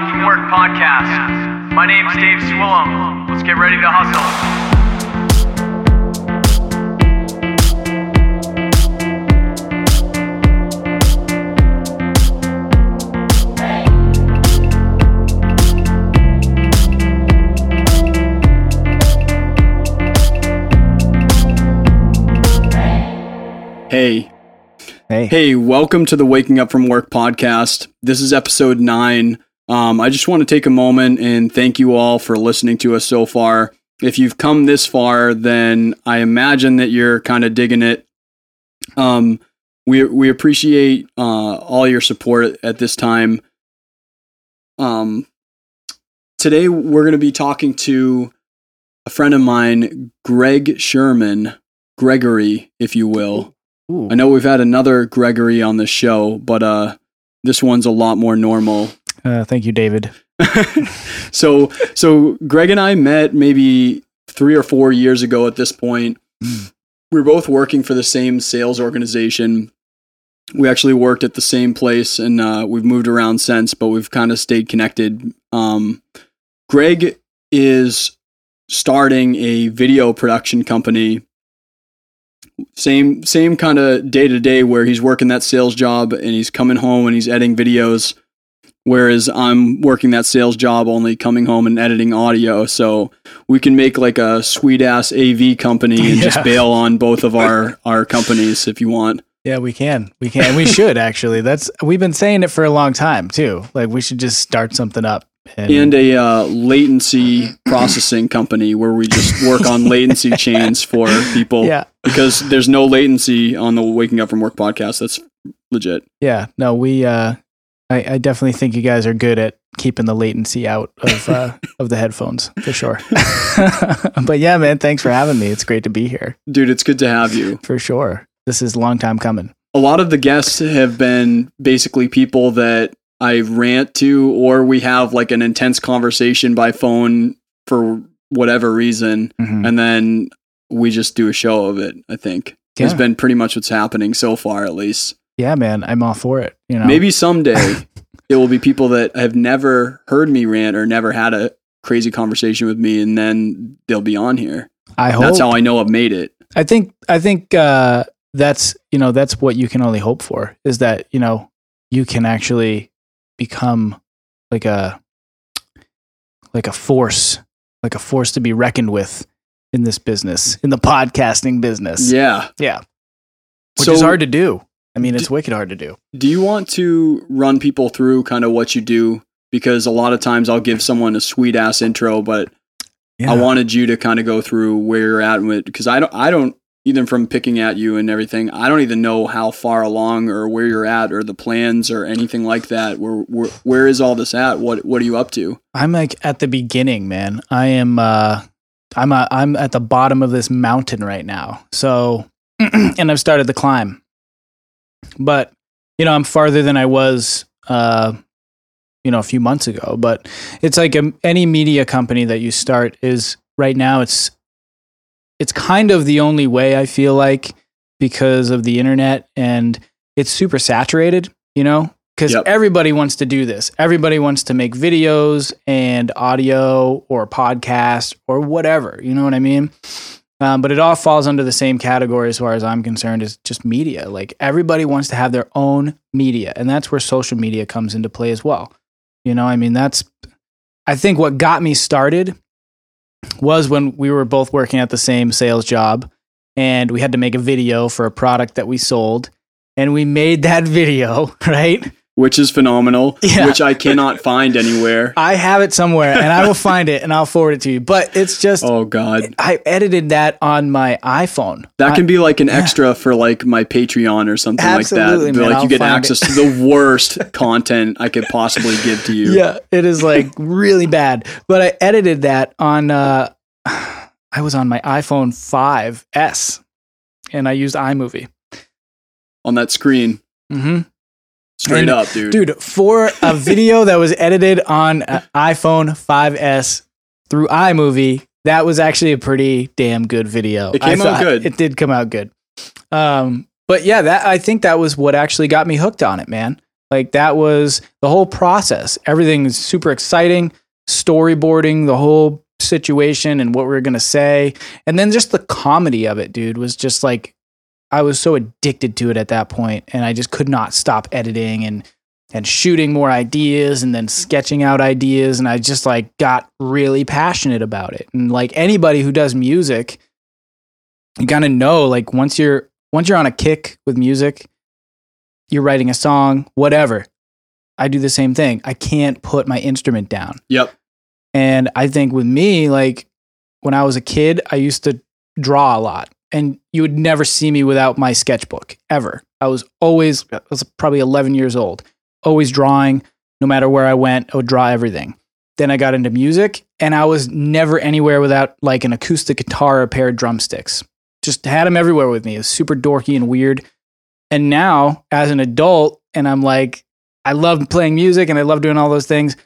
Up from Work podcast. My name's Dave Swillum. Let's get ready to hustle. Hey, Hey. hey, welcome to the Waking Up from Work podcast. This is episode nine. Um, I just want to take a moment and thank you all for listening to us so far. If you've come this far, then I imagine that you're kind of digging it. Um, we we appreciate uh, all your support at this time. Um, today we're going to be talking to a friend of mine, Greg Sherman, Gregory, if you will. Ooh. I know we've had another Gregory on the show, but uh, this one's a lot more normal. Uh, thank you, David. so, so Greg and I met maybe three or four years ago. At this point, we were both working for the same sales organization. We actually worked at the same place, and uh, we've moved around since, but we've kind of stayed connected. Um, Greg is starting a video production company same same kind of day to day where he's working that sales job and he's coming home and he's editing videos whereas I'm working that sales job only coming home and editing audio so we can make like a sweet ass AV company and just bail on both of our our companies if you want Yeah, we can. We can. We should actually. That's we've been saying it for a long time too. Like we should just start something up. And, and a uh, latency processing company where we just work on latency chains for people yeah, because there's no latency on the waking up from work podcast that's legit yeah. No, we. uh I, I definitely think you guys are good at keeping the latency out of uh, of the headphones for sure. but yeah, man, thanks for having me. It's great to be here dude it's good to have you for sure. This is a long time coming. a lot of the guests have been basically people that I rant to, or we have like an intense conversation by phone for whatever reason, Mhm. and then we just do a show of it. I think has been pretty much what's happening so far, at least. Yeah, man, I'm all for it. You know, Maybe someday it will be people that have never heard me rant or never had a crazy conversation with me, and then they'll be on here. I hope That's how I know I've made it. I think I think uh, that's you know that's what you can only hope for is that you know you can actually become like a like a force like a force to be reckoned with in this business in the podcasting business Yeah. yeah which So- is hard to do I mean it's wicked hard to do Do you want to run people through kind of what you do? Because a lot of times I'll give someone a sweet ass intro, but I wanted you to kind of go through where you're at with because I don't I don't even from picking at you and everything. I don't even know how far along or where you're at or the plans or anything like that. Where where, where is all this at? What what are you up to? I'm like at the beginning man I am uh I'm a, I'm at the bottom of this mountain right now so and I've started the climb but you know i'm farther than i was uh you know a few months ago. But it's like a, any media company that you start is right now it's it's kind of the only way i feel like because of the internet and it's super saturated you know? Because Yep. everybody wants to do this. Everybody wants to make videos and audio or podcast or whatever you know what i mean um, but it all falls under the same category as far as I'm concerned is just media. Like everybody wants to have their own media, and that's where social media comes into play as well. You know, I mean, that's I think what got me started was when we were both working at the same sales job, and we had to make a video for a product that we sold, and we made that video right. Which is phenomenal, Yeah. which I cannot find anywhere. I have it somewhere, and I will find it and I'll forward it to you. But it's just Oh god. I edited that on my iPhone. That I- can be like an extra for like my Patreon or something Absolutely, like that. Man, like I'll you get access to the worst content I could possibly give to you. Yeah, it is like really bad. But I edited that on uh I was on my iPhone 5S and I used iMovie. On that screen. Mhm. Straight And- up, dude. Dude, for a video that was edited on iPhone 5S through iMovie, that was actually a pretty damn good video. It came out good. It did come out good. Um but yeah, that I think that was what actually got me hooked on it, man. Like that was the whole process. Everything was super exciting, storyboarding the whole situation and what we are going to say. And then just the comedy of it, dude, was just like I was so addicted to it at that point and I just could not stop editing and and shooting more ideas and then sketching out ideas and I just like got really passionate about it. And like anybody who does music, you got to know like once you're once you're on a kick with music, you're writing a song, whatever. I do the same thing. I can't put my instrument down. Yep. And I think with me, like when I was a kid, I used to draw a lot. And you would never see me without my sketchbook ever. I was always, I was probably 11 years old, always drawing. No matter where I went, I would draw everything. Then I got into music and I was never anywhere without like an acoustic guitar or a pair of drumsticks. Just had them everywhere with me. It was super dorky and weird. And now, as an adult, and I'm like, I love playing music and I love doing all those things,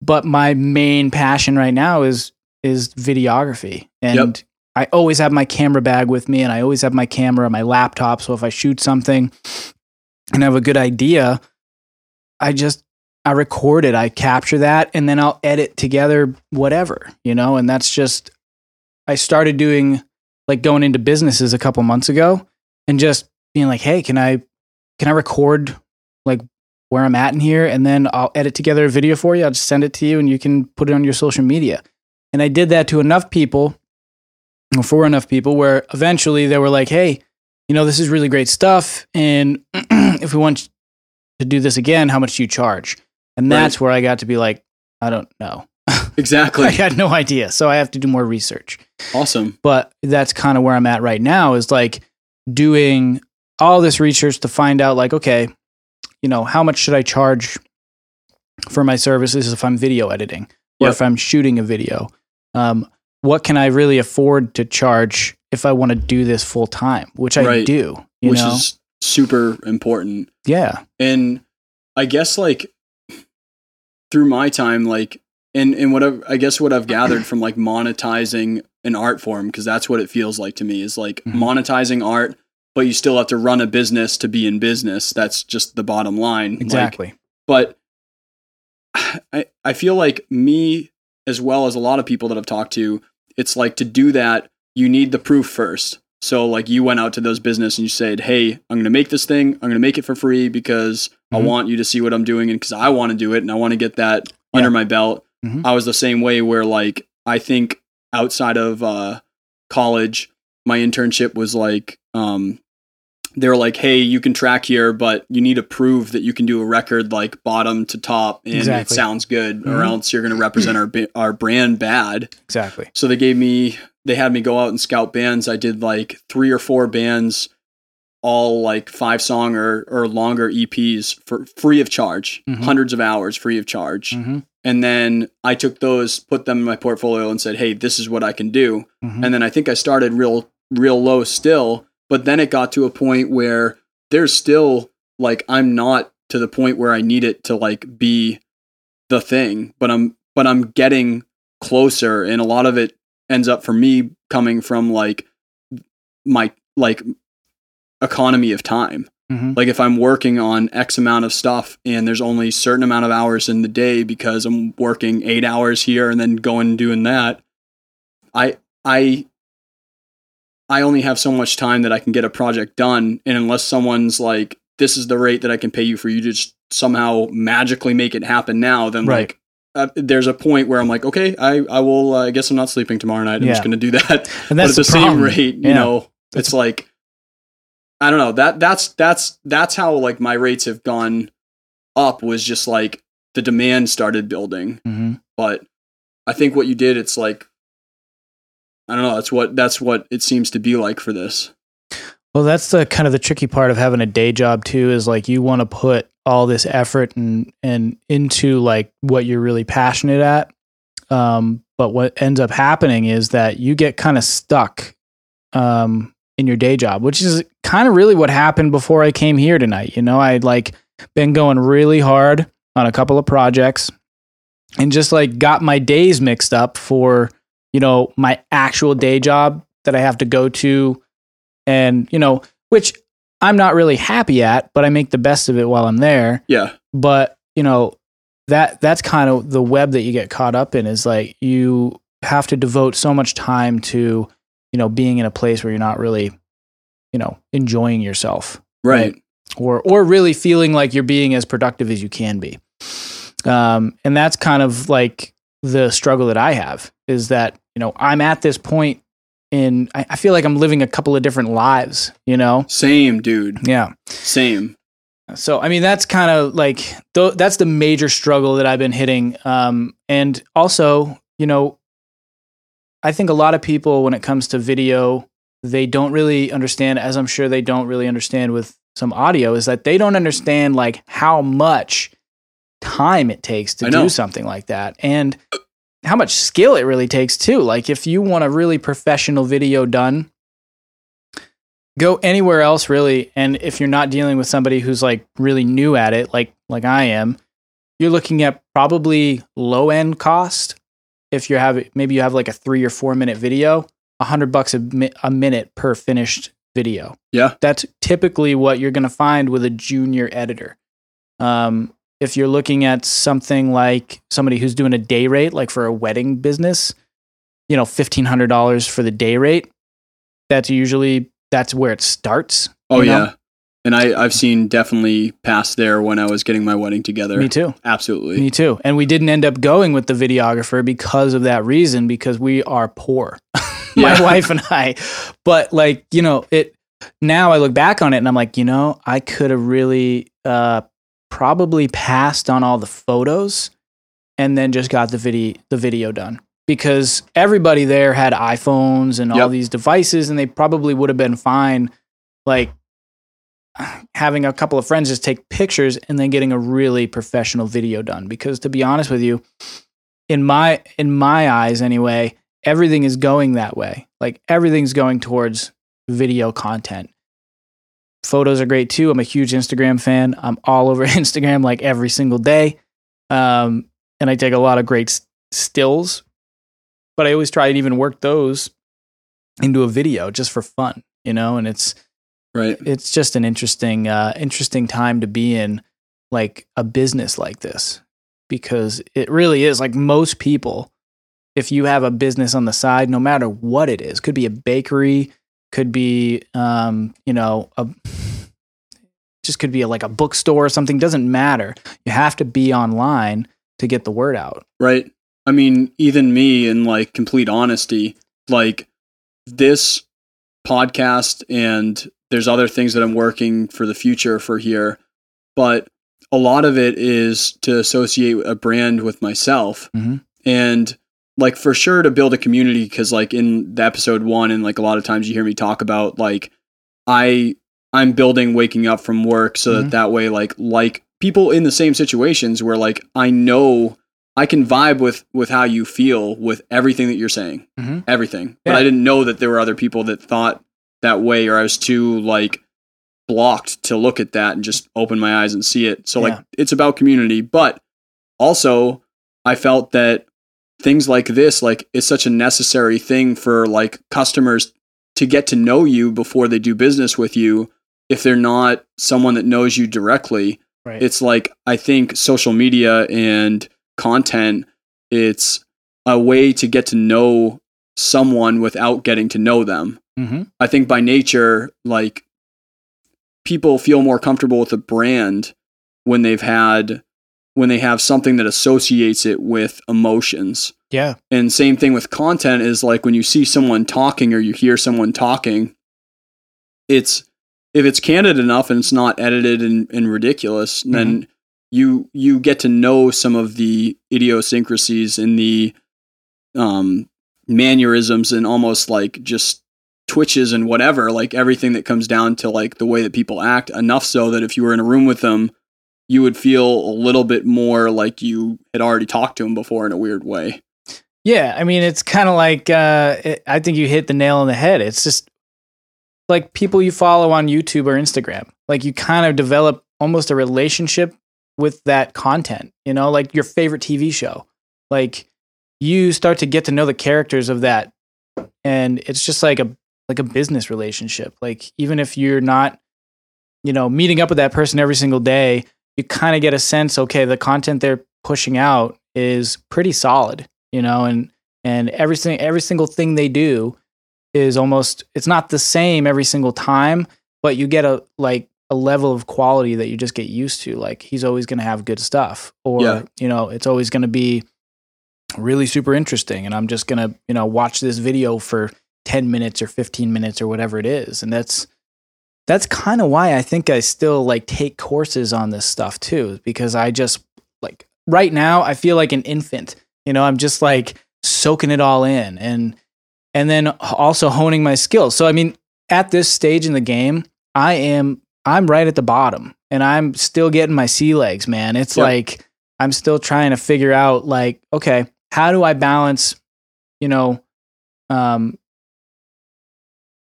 but my main passion right now is is videography. And Yep. I always have my camera bag with me and I always have my camera, my laptop. So if I shoot something and I have a good idea, I just I record it, I capture that, and then I'll edit together whatever, you know, and that's just I started doing like going into businesses a couple months ago and just being like, hey, can I can I record like where I'm at in here and then I'll edit together a video for you. I'll just send it to you and you can put it on your social media. And I did that to enough people for enough people where eventually they were like, hey, you know, this is really great stuff. And if we want to do this again, how much do you charge? And Right. that's where I got to be like, I don't know. Exactly. I had no idea. So I have to do more research awesome. but that's kind of where I'm at right now is like doing all this research to find out like okay you know how much should I charge for my services if I'm video editing or Yep. if I'm shooting a video um, what can I really afford to charge if I want to do this full time which I Right. do you Which know is super important. yeah And I guess like through my time, like and and what I've, I guess what I've gathered from like monetizing an art form because that's what it feels like to me is like Mhm. monetizing art, but you still have to run a business to be in business. That's just the bottom line. Like, exactly but I I feel like me as well as a lot of people that I've talked to, it's like to do that, you need the proof first. So like you went out to those business and you said, "Hey, I'm going to make this thing. I'm going to make it for free because I Mhm. want you to see what I'm doing and because I want to do it and I want to get that under my belt." Mhm. I was the same way where like I think outside of uh, college, my internship was like um, they were like, "Hey, you can track here, but you need to prove that you can do a record like bottom to top and Exactly. it sounds good, or Mhm. else you're going to represent our our brand bad." exactly So they gave me, they had me go out and scout bands. I did like three or four bands, all like five song or or longer EPs for free of charge, Mhm. hundreds of hours free of charge. hmm And then I took those, put them in my portfolio, and said, "Hey, this is what I can do." hmm and then I think I started real real low still, but then it got to a point where there's still like I'm not to the point where I need it to like be the thing, but I'm but I'm getting closer and a lot of it ends up for me coming from like my like economy of time. hmm Like if I'm working on X amount of stuff and there's only a certain amount of hours in the day because I'm working eight hours here and then going and doing that, I I I only have so much time that I can get a project done. And unless someone's like, this is the rate that I can pay you for you to just somehow magically make it happen now, then Right. like uh, there's a point where I'm like, okay, I, I will, uh, I guess I'm not sleeping tomorrow night. I'm just going to do that and but that's at the, the, same rate, you Yeah. know, it's like I don't know that that's that's that's how like my rates have gone up was just like the demand started building, hmm but I think what you did, it's like I don't know, that's what that's what it seems to be like for this. Well, that's the kind of the tricky part of having a day job too. Is like you want to put all this effort and and into like what you're really passionate at. Um, but what ends up happening is that you get kind of stuck um, in your day job, which is kind of really what happened before I came here tonight. You know, I'd like been going really hard on a couple of projects and just like got my days mixed up for you know my actual day job that I have to go to and you know which i'm not really happy at but i make the best of it while i'm there Yeah, but you know that that's kind of the web that you get caught up in is like you have to devote so much time to you know being in a place where you're not really you know enjoying yourself Right. or or really feeling like you're being as productive as you can be. Um, and that's kind of like the struggle that I have is that you know I'm at this point in I, I feel like I'm living a couple of different lives. You know, Same, dude. yeah. Same. So I mean that's kind of like th- that's the major struggle that I've been hitting. Um, and also you know, I think a lot of people when it comes to video they don't really understand as i'm sure they don't really understand with some audio is that they don't understand like how much time it takes to do something like that and how much skill it really takes too like if you want a really professional video done go anywhere else really and if you're not dealing with somebody who's like really new at it like like i am you're looking at probably low end cost if you have maybe you have like a three or four minute video a hundred bucks a, mi- a minute per finished video. Yeah. That's typically what you're going to find with a junior editor. Um, if you're looking at something like somebody who's doing a day rate, like for a wedding business, you know, fifteen hundred dollars for the day rate. That's usually that's where it starts. Oh you know? yeah. And I, I've seen definitely past there when I was getting my wedding together. Me too. Absolutely. Me too. And we didn't end up going with the videographer because of that reason, because we are poor. My wife and I. But like, you know, it now I look back on it and I'm like, you know, I could have really uh probably passed on all the photos and then just got the video the video done. Because everybody there had iPhones and all Yep. these devices and they probably would have been fine like having a couple of friends just take pictures and then getting a really professional video done because to be honest with you in my in my eyes anyway everything is going that way like everything's going towards video content photos are great too. I'm a huge instagram fan. I'm all over instagram like every single day. Um, and i take a lot of great s- stills. But i always try and even work those into a video just for fun you know? And it's Right. it's just an interesting uh interesting time to be in like a business like this. Because it really is like most people if you have a business on the side no matter what it is could be a bakery could be um you know a just could be like a bookstore or something doesn't matter you have to be online to get the word out Right. I mean, even me, in like complete honesty, like this podcast and there's other things that I'm working for the future for here, but a lot of it is to associate a brand with myself Mhm. and like for sure to build a community because like in the episode one and like a lot of times you hear me talk about like i i'm building waking up from work so Mhm. that that way like like people in the same situations where like i know i can vibe with with how you feel with everything that you're saying Mhm. everything but i didn't know that there were other people that thought that way or i was too like blocked to look at that and just open my eyes and see it so Yeah. like it's about community but also i felt that things like this like it's such a necessary thing for like customers to get to know you before they do business with you if they're not someone that knows you directly. Right. It's like i think social media and content it's a way to get to know someone without getting to know them. Mm-hmm. i think by nature like people feel more comfortable with a brand when they've had when they have something that associates it with emotions. Yeah. And same thing with content is like when you see someone talking or you hear someone talking, it's if it's candid enough and it's not edited and, and ridiculous, then you you get to know some of the idiosyncrasies and the um mannerisms and almost like just twitches and whatever, like everything that comes down to like the way that people act, enough so that if you were in a room with them, you would feel a little bit more like you had already talked to him before in a weird way. Yeah, I mean, it's kind of like uh, it, I think you hit the nail on the head. It's just like people you follow on YouTube or Instagram. Like you kind of develop almost a relationship with that content. You know, like your favorite TV show. Like you start to get to know the characters of that, and it's just like a like a business relationship. Like even if you're not, you know, meeting up with that person every single day, you kind of get a sense, okay, the content they're pushing out is pretty solid, you know, and and everything every single thing they do is almost it's not the same every single time, but you get a like a level of quality that you just get used to. Like he's always going to have good stuff, or Yeah. you know, it's always going to be really super interesting, and I'm just going to you know watch this video for ten minutes or fifteen minutes or whatever it is, and that's that's kind of why I think I still like take courses on this stuff too, because I just like right now I feel like an infant. You know, I'm just like soaking it all in and and then also honing my skills. So I mean, at this stage in the game, I am I'm right at the bottom and I'm still getting my sea legs, man. It's Yep. like I'm still trying to figure out like, okay, how do I balance, you know, um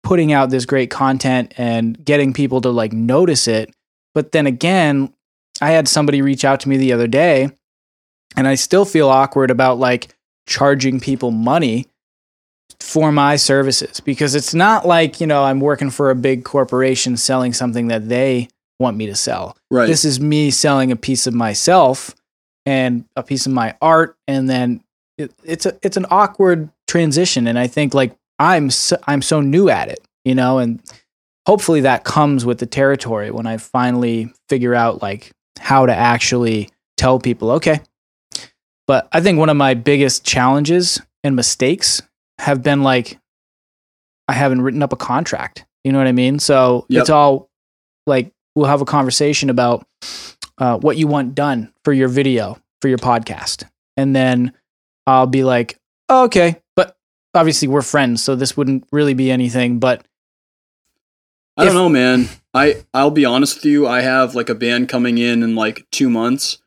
putting out this great content and getting people to like notice it. But then again, I had somebody reach out to me the other day and I still feel awkward about like charging people money for my services because it's not like, you know, I'm working for a big corporation selling something that they want me to sell. Right. This is me selling a piece of myself and a piece of my art and then it, it's a it's an awkward transition and I think like I'm so, I'm so new at it, you know, and hopefully that comes with the territory when I finally figure out like how to actually tell people, okay. But I think one of my biggest challenges and mistakes have been like I haven't written up a contract. You know what I mean? So Yep. it's all like we'll have a conversation about uh, what you want done for your video for your podcast, and then I'll be like, oh, okay, obviously we're friends, so this wouldn't really be anything. But I don't know, man. I I'll be honest with you. I have like a band coming in in like two months.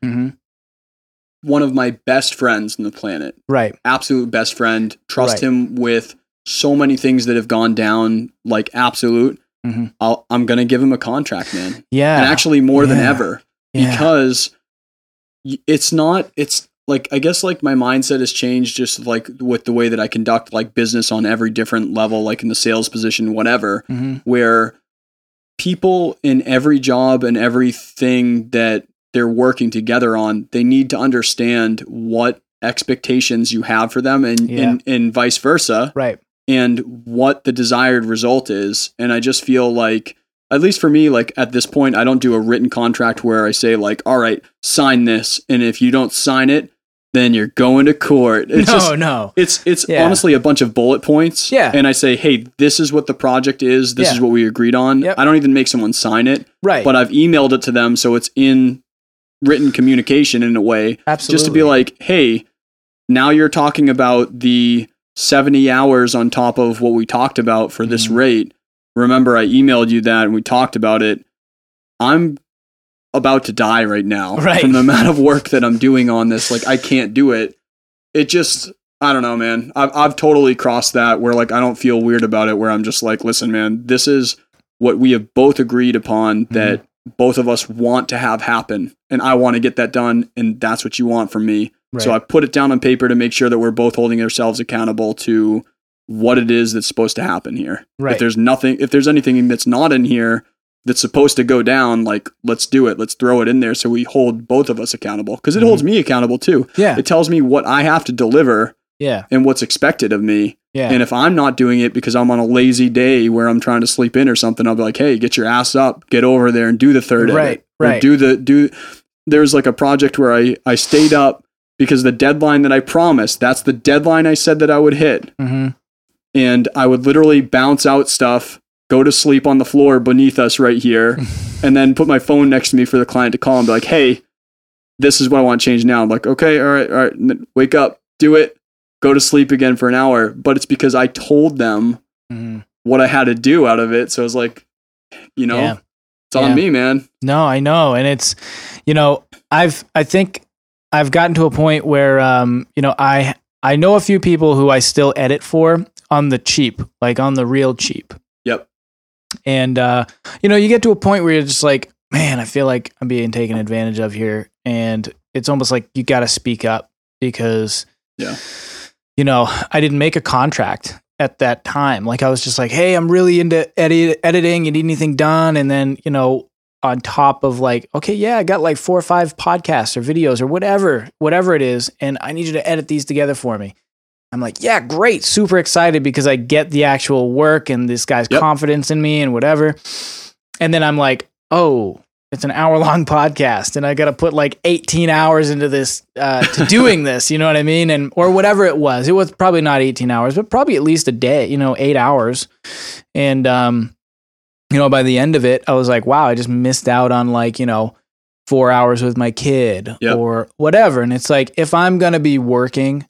One of my best friends on the planet, right, absolute best friend. Trust Right. him with so many things that have gone down, like absolute. Mhm. I'll, I'm gonna give him a contract, man, yeah, and actually more than ever yeah. because it's not. It's like I guess like my mindset has changed just like with the way that I conduct like business on every different level, like in the sales position, whatever Mhm. where people in every job and everything that they're working together on, they need to understand what expectations you have for them and, Yeah. and, and vice versa right, and what the desired result is. And I just feel like, at least for me, like at this point, I don't do a written contract where I say like, all right, sign this. And if you don't sign it, then you're going to court. It's no, just, no, it's it's Yeah. honestly a bunch of bullet points. Yeah. And I say, hey, this is what the project is. This Yeah. is what we agreed on. Yep. I don't even make someone sign it, right, but I've emailed it to them so it's in written communication in a way, absolutely, just to be like, hey, now you're talking about the 70 hours on top of what we talked about for this Mhm. rate. Remember, I emailed you that and we talked about it. I'm about to die right now Right. from the amount of work that I'm doing on this. Like, I can't do it. It just, I don't know, man. I've, I've totally crossed that where, like, I don't feel weird about it, where I'm just like, listen, man, this is what we have both agreed upon mm-hmm. that both of us want to have happen. And I want to get that done. And that's what you want from me. So I put it down on paper to make sure that we're both holding ourselves accountable to what it is that's supposed to happen here. right, If there's nothing, if there's anything that's not in here that's supposed to go down, like let's do it. Let's throw it in there so we hold both of us accountable because it Mhm. holds me accountable too. yeah, It tells me what I have to deliver yeah, and what's expected of me. yeah, And if I'm not doing it because I'm on a lazy day where I'm trying to sleep in or something, I'll be like, "Hey, get your ass up, get over there and do the third Right, right. do the do." There's like a project where I I stayed up because the deadline that I promised, that's the deadline I said that I would hit, hmm and I would literally bounce out stuff, go to sleep on the floor beneath us right here, and then put my phone next to me for the client to call and be like, "Hey, this is what I want changed now." I'm like, "Okay, all right, all right, wake up, do it." Go to sleep again for an hour, but it's because I told them hmm what I had to do out of it. So it's like, you know, Yeah. it's on Yeah. me, man. No, I know, and it's you know I've I think I've gotten to a point where um you know I I know a few people who I still edit for on the cheap, like on the real cheap, Yep. And uh you know you get to a point where you're just like man I feel like I'm being taken advantage of here, and it's almost like you got to speak up because Yeah. you know I didn't make a contract at that time. Like I was just like, hey, I'm really into edit- editing. You need anything done? And then you know on top of like, okay, yeah, I got like four or five podcasts or videos or whatever, whatever it is, and I need you to edit these together for me. I'm like, yeah, great, super excited because I get the actual work and this guy's Yep. confidence in me and whatever. And then I'm like, oh, it's an hour long podcast and I got to put like 18 hours into this uh, to doing this, you know what I mean? And or whatever it was. It was probably not 18 hours, but probably at least a day, you know, 8 hours. And um you know, by the end of it, I was like, wow, I just missed out on like, you know, 4 hours with my kid Yep. or whatever. And it's like if I'm going to be working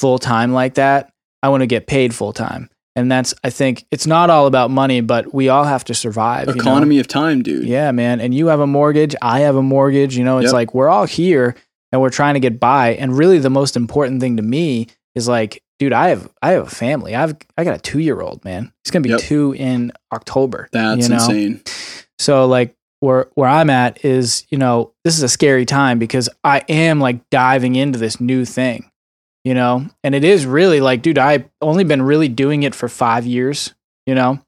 full time like that, I want to get paid full time. And that's I think it's not all about money, but we all have to survive. you know? Economy of time, dude. Yeah, man. And you have a mortgage. I have a mortgage. You know, it's Yep. like we're all here and we're trying to get by. And really, the most important thing to me is like, dude, I have I have a family. I've I got a two year old man. He's gonna be Yep. two in October. That's you know? insane. So like where where I'm at is, you know, this is a scary time because I am like diving into this new thing. You know, and it is really like, dude, I've only been really doing it for five years, you know,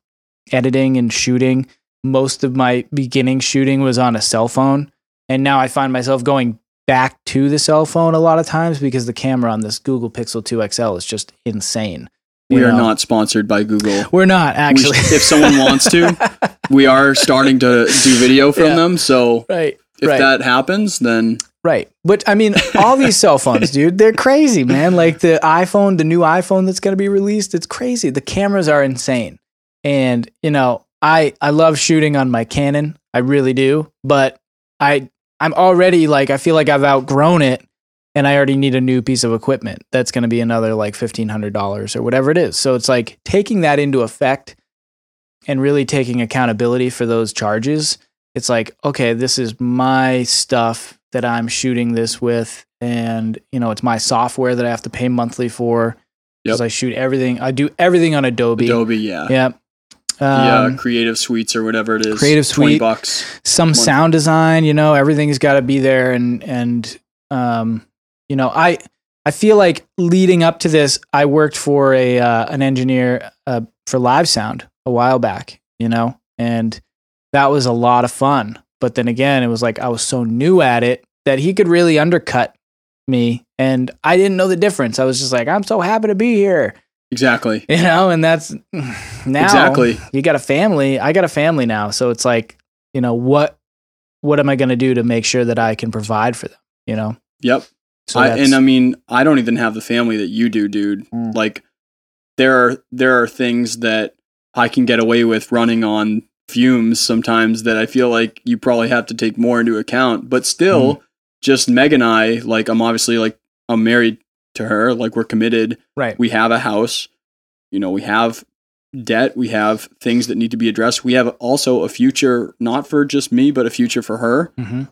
editing and shooting. Most of my beginning shooting was on a cell phone. And now I find myself going back to the cell phone a lot of times because the camera on this Google Pixel 2 XL is just insane. We are know? not sponsored by Google. We're not actually. sh- if someone wants to, we are starting to do video from Yeah. them. So right. if right. that happens, then Right. But I mean, all these cell phones, dude, they're crazy, man. Like the iPhone, the new iPhone that's going to be released, it's crazy. The cameras are insane. And, you know, I I love shooting on my Canon. I really do, but I I'm already like I feel like I've outgrown it and I already need a new piece of equipment. That's going to be another like $1500 or whatever it is. So it's like taking that into effect and really taking accountability for those charges it's like okay this is my stuff that i'm shooting this with and you know it's my software that i have to pay monthly for because Yep. i shoot everything i do everything on adobe Adobe, yeah. yeah yeah, um, creative suites or whatever it is. Creative 20 Suite. bucks. some Month. sound design you know everything's got to be there and and um you know i i feel like leading up to this i worked for a uh, an engineer uh, for live sound a while back you know and that was a lot of fun but then again it was like i was so new at it that he could really undercut me and i didn't know the difference i was just like i'm so happy to be here Exactly. you know and that's now Exactly. you got a family i got a family now so it's like you know what what am i going to do to make sure that i can provide for them you know Yep. so I, and I mean, I don't even have the family that you do, dude. Mm. Like, there are there are things that I can get away with running on fumes sometimes that I feel like you probably have to take more into account. But still, Mm. just Meg and I, like, I'm obviously like I'm married to her, like we're committed. right We have a house. You know, we have debt. We have things that need to be addressed. We have also a future, not for just me, but a future for her hmm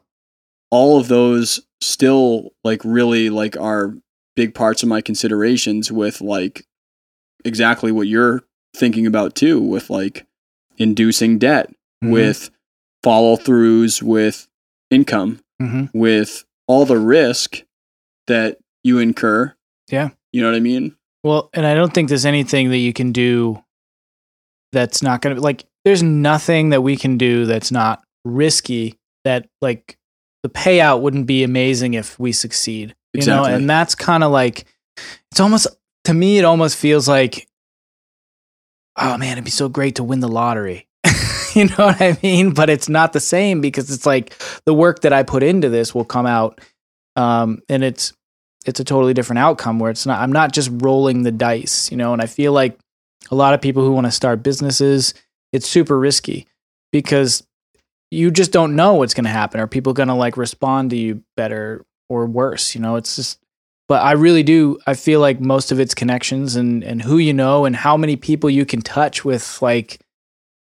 all of those still like really like are big parts of my considerations with like exactly what you're thinking about too with like inducing debt Mhm. with follow throughs with income hmm with all the risk that you incur Yeah. you know what i mean well and i don't think there's anything that you can do that's not going to like there's nothing that we can do that's not risky that like the payout wouldn't be amazing if we succeed you Exactly. know and that's kind of like it's almost to me it almost feels like oh man it'd be so great to win the lottery. You know what i mean? But it's not the same because it's like the work that i put into this will come out um and it's it's a totally different outcome where it's not i'm not just rolling the dice you know? And i feel like a lot of people who want to start businesses it's super risky because you just don't know what's going to happen. Are people going to like respond to you better or worse? You know it's just but i really do i feel like most of it's connections and and who you know and how many people you can touch with like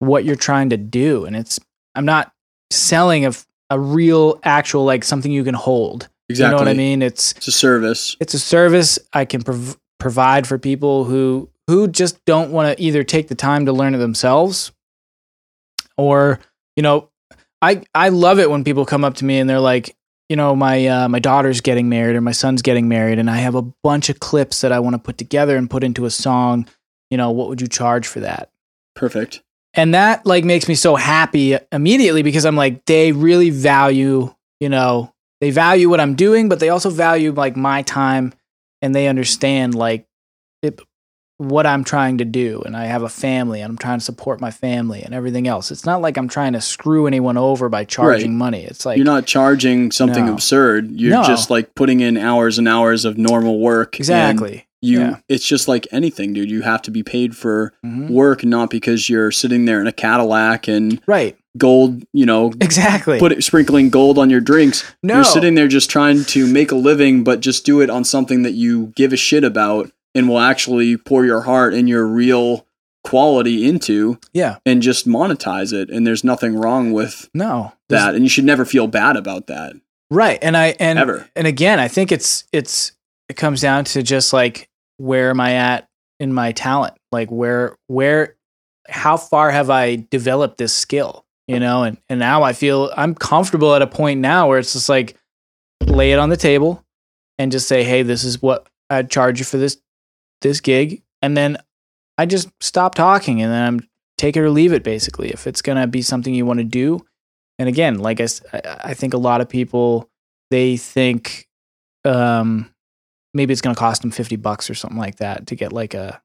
what you're trying to do. And it's i'm not selling a, a real actual like something you can hold. Exactly you know what i mean? It's it's a service. it's a service I can prov- provide for people who who just don't want to either take the time to learn it themselves or you know I I love it when people come up to me and they're like you know my uh, my daughter's getting married or my son's getting married and I have a bunch of clips that I want to put together and put into a song you know what would you charge for that? Perfect. And that like makes me so happy immediately because I'm like they really value, you know, they value what I'm doing, but they also value like my time and they understand like it, what I'm trying to do and I have a family and I'm trying to support my family and everything else. It's not like I'm trying to screw anyone over by charging Right. money. It's like You're not charging something No. absurd. You're No. just like putting in hours and hours of normal work. exactly. You Yeah. it's just like anything, dude. You have to be paid for Mhm. work, not because you're sitting there in a Cadillac and Right. gold, you know, Exactly. put it, sprinkling gold on your drinks. no. You're sitting there just trying to make a living, but just do it on something that you give a shit about and will actually pour your heart and your real quality into yeah. and just monetize it. And there's nothing wrong with No. That. And you should never feel bad about that. Right. And I and Ever. and again, I think it's it's it comes down to just like where am I at in my talent? Like where where how far have I developed this skill? You know, and and now I feel I'm comfortable at a point now where it's just like lay it on the table and just say, "Hey, this is what I'd charge you for this this gig." And then I just stop talking and then I'm take it or leave it basically. If it's going to be something you want to do, and again, like I I think a lot of people they think um, maybe it's going to cost them fifty bucks or something like that to get like a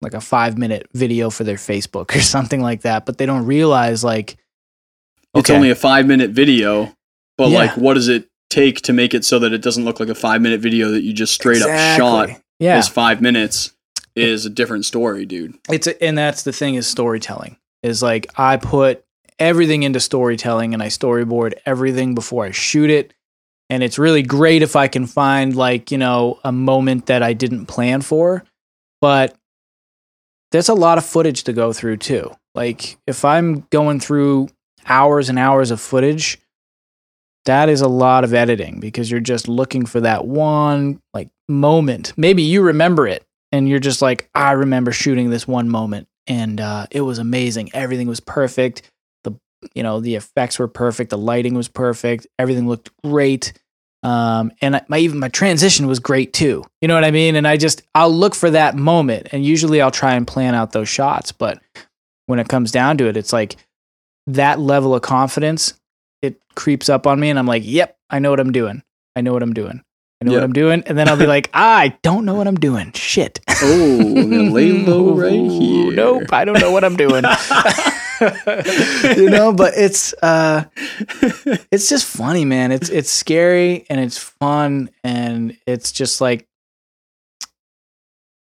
like a five minute video for their Facebook or something like that, but they don't realize like It's Okay. only a five minute video, but Yeah. like, what does it take to make it so that it doesn't look like a five minute video that you just straight up shot Exactly. Yeah, as five minutes is a different story, dude. it's a, and that's the thing is storytelling is like I put everything into storytelling and I storyboard everything before I shoot it. And it's really great if I can find like, you know, a moment that I didn't plan for, but there's a lot of footage to go through too. Like if I'm going through hours and hours of footage, that is a lot of editing because you're just looking for that one like moment. Maybe you remember it and you're just like, I remember shooting this one moment and uh, it was amazing. Everything was perfect. The you know the effects were perfect. The lighting was perfect. Everything looked great. Um, and my even my transition was great too. You know what I mean? And I just I'll look for that moment, and usually I'll try and plan out those shots. But when it comes down to it, it's like that level of confidence. It creeps up on me, and I'm like, "Yep, I know what I'm doing. I know what I'm doing. I know what I'm doing." And then I'll be like, "I don't know what I'm doing. Shit." Oh, lay low right here. Nope, I don't know what I'm doing. you know, but it's uh it's just funny, man. It's it's scary and it's fun and it's just like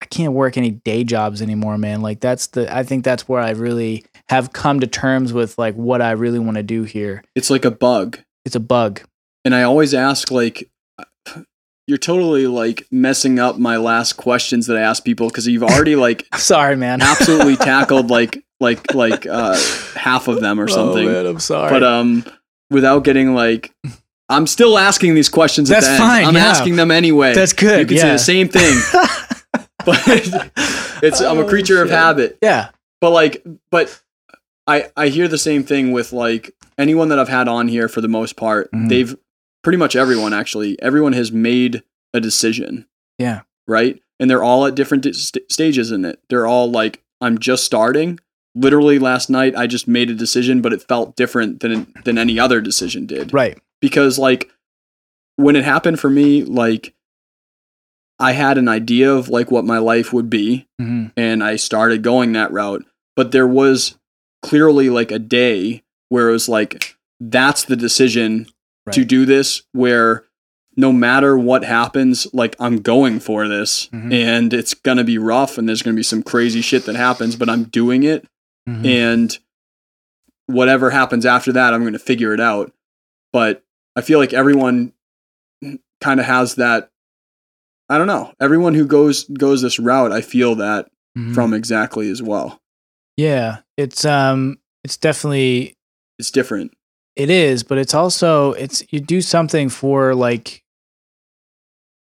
I can't work any day jobs anymore, man. Like that's the I think that's where I really have come to terms with like what I really want to do here. It's like a bug. It's a bug. And I always ask, like, you're totally like messing up my last questions that I ask people because you've already like Sorry, man. absolutely tackled like like like uh half of them or something. Oh, man, I'm sorry. but um, without getting like, I'm still asking these questions. That's at the end. fine, I'm yeah. asking them anyway. that's good. you can yeah. say the same thing, but it's I'm a Oh, creature of habit. yeah. But like, but I I hear the same thing with like anyone that I've had on here for the most part. Mhm. They've pretty much everyone actually. Everyone has made a decision. Yeah. Right. And they're all at different st- stages in it. They're all like, I'm just starting. Literally last night, I just made a decision, but it felt different than than any other decision did Right. because like when it happened for me like i had an idea of like what my life would be hmm and i started going that route but there was clearly like a day where it was like that's the decision to do this where no matter what happens like i'm going for this Mhm. and it's gonna be rough and there's gonna be some crazy shit that happens but i'm doing it Mhm. and whatever happens after that i'm going to figure it out but i feel like everyone kind of has that i don't know everyone who goes goes this route i feel that Mhm. from exactly as well Yeah, it's um, it's definitely it's different it is, but it's also it's you do something for like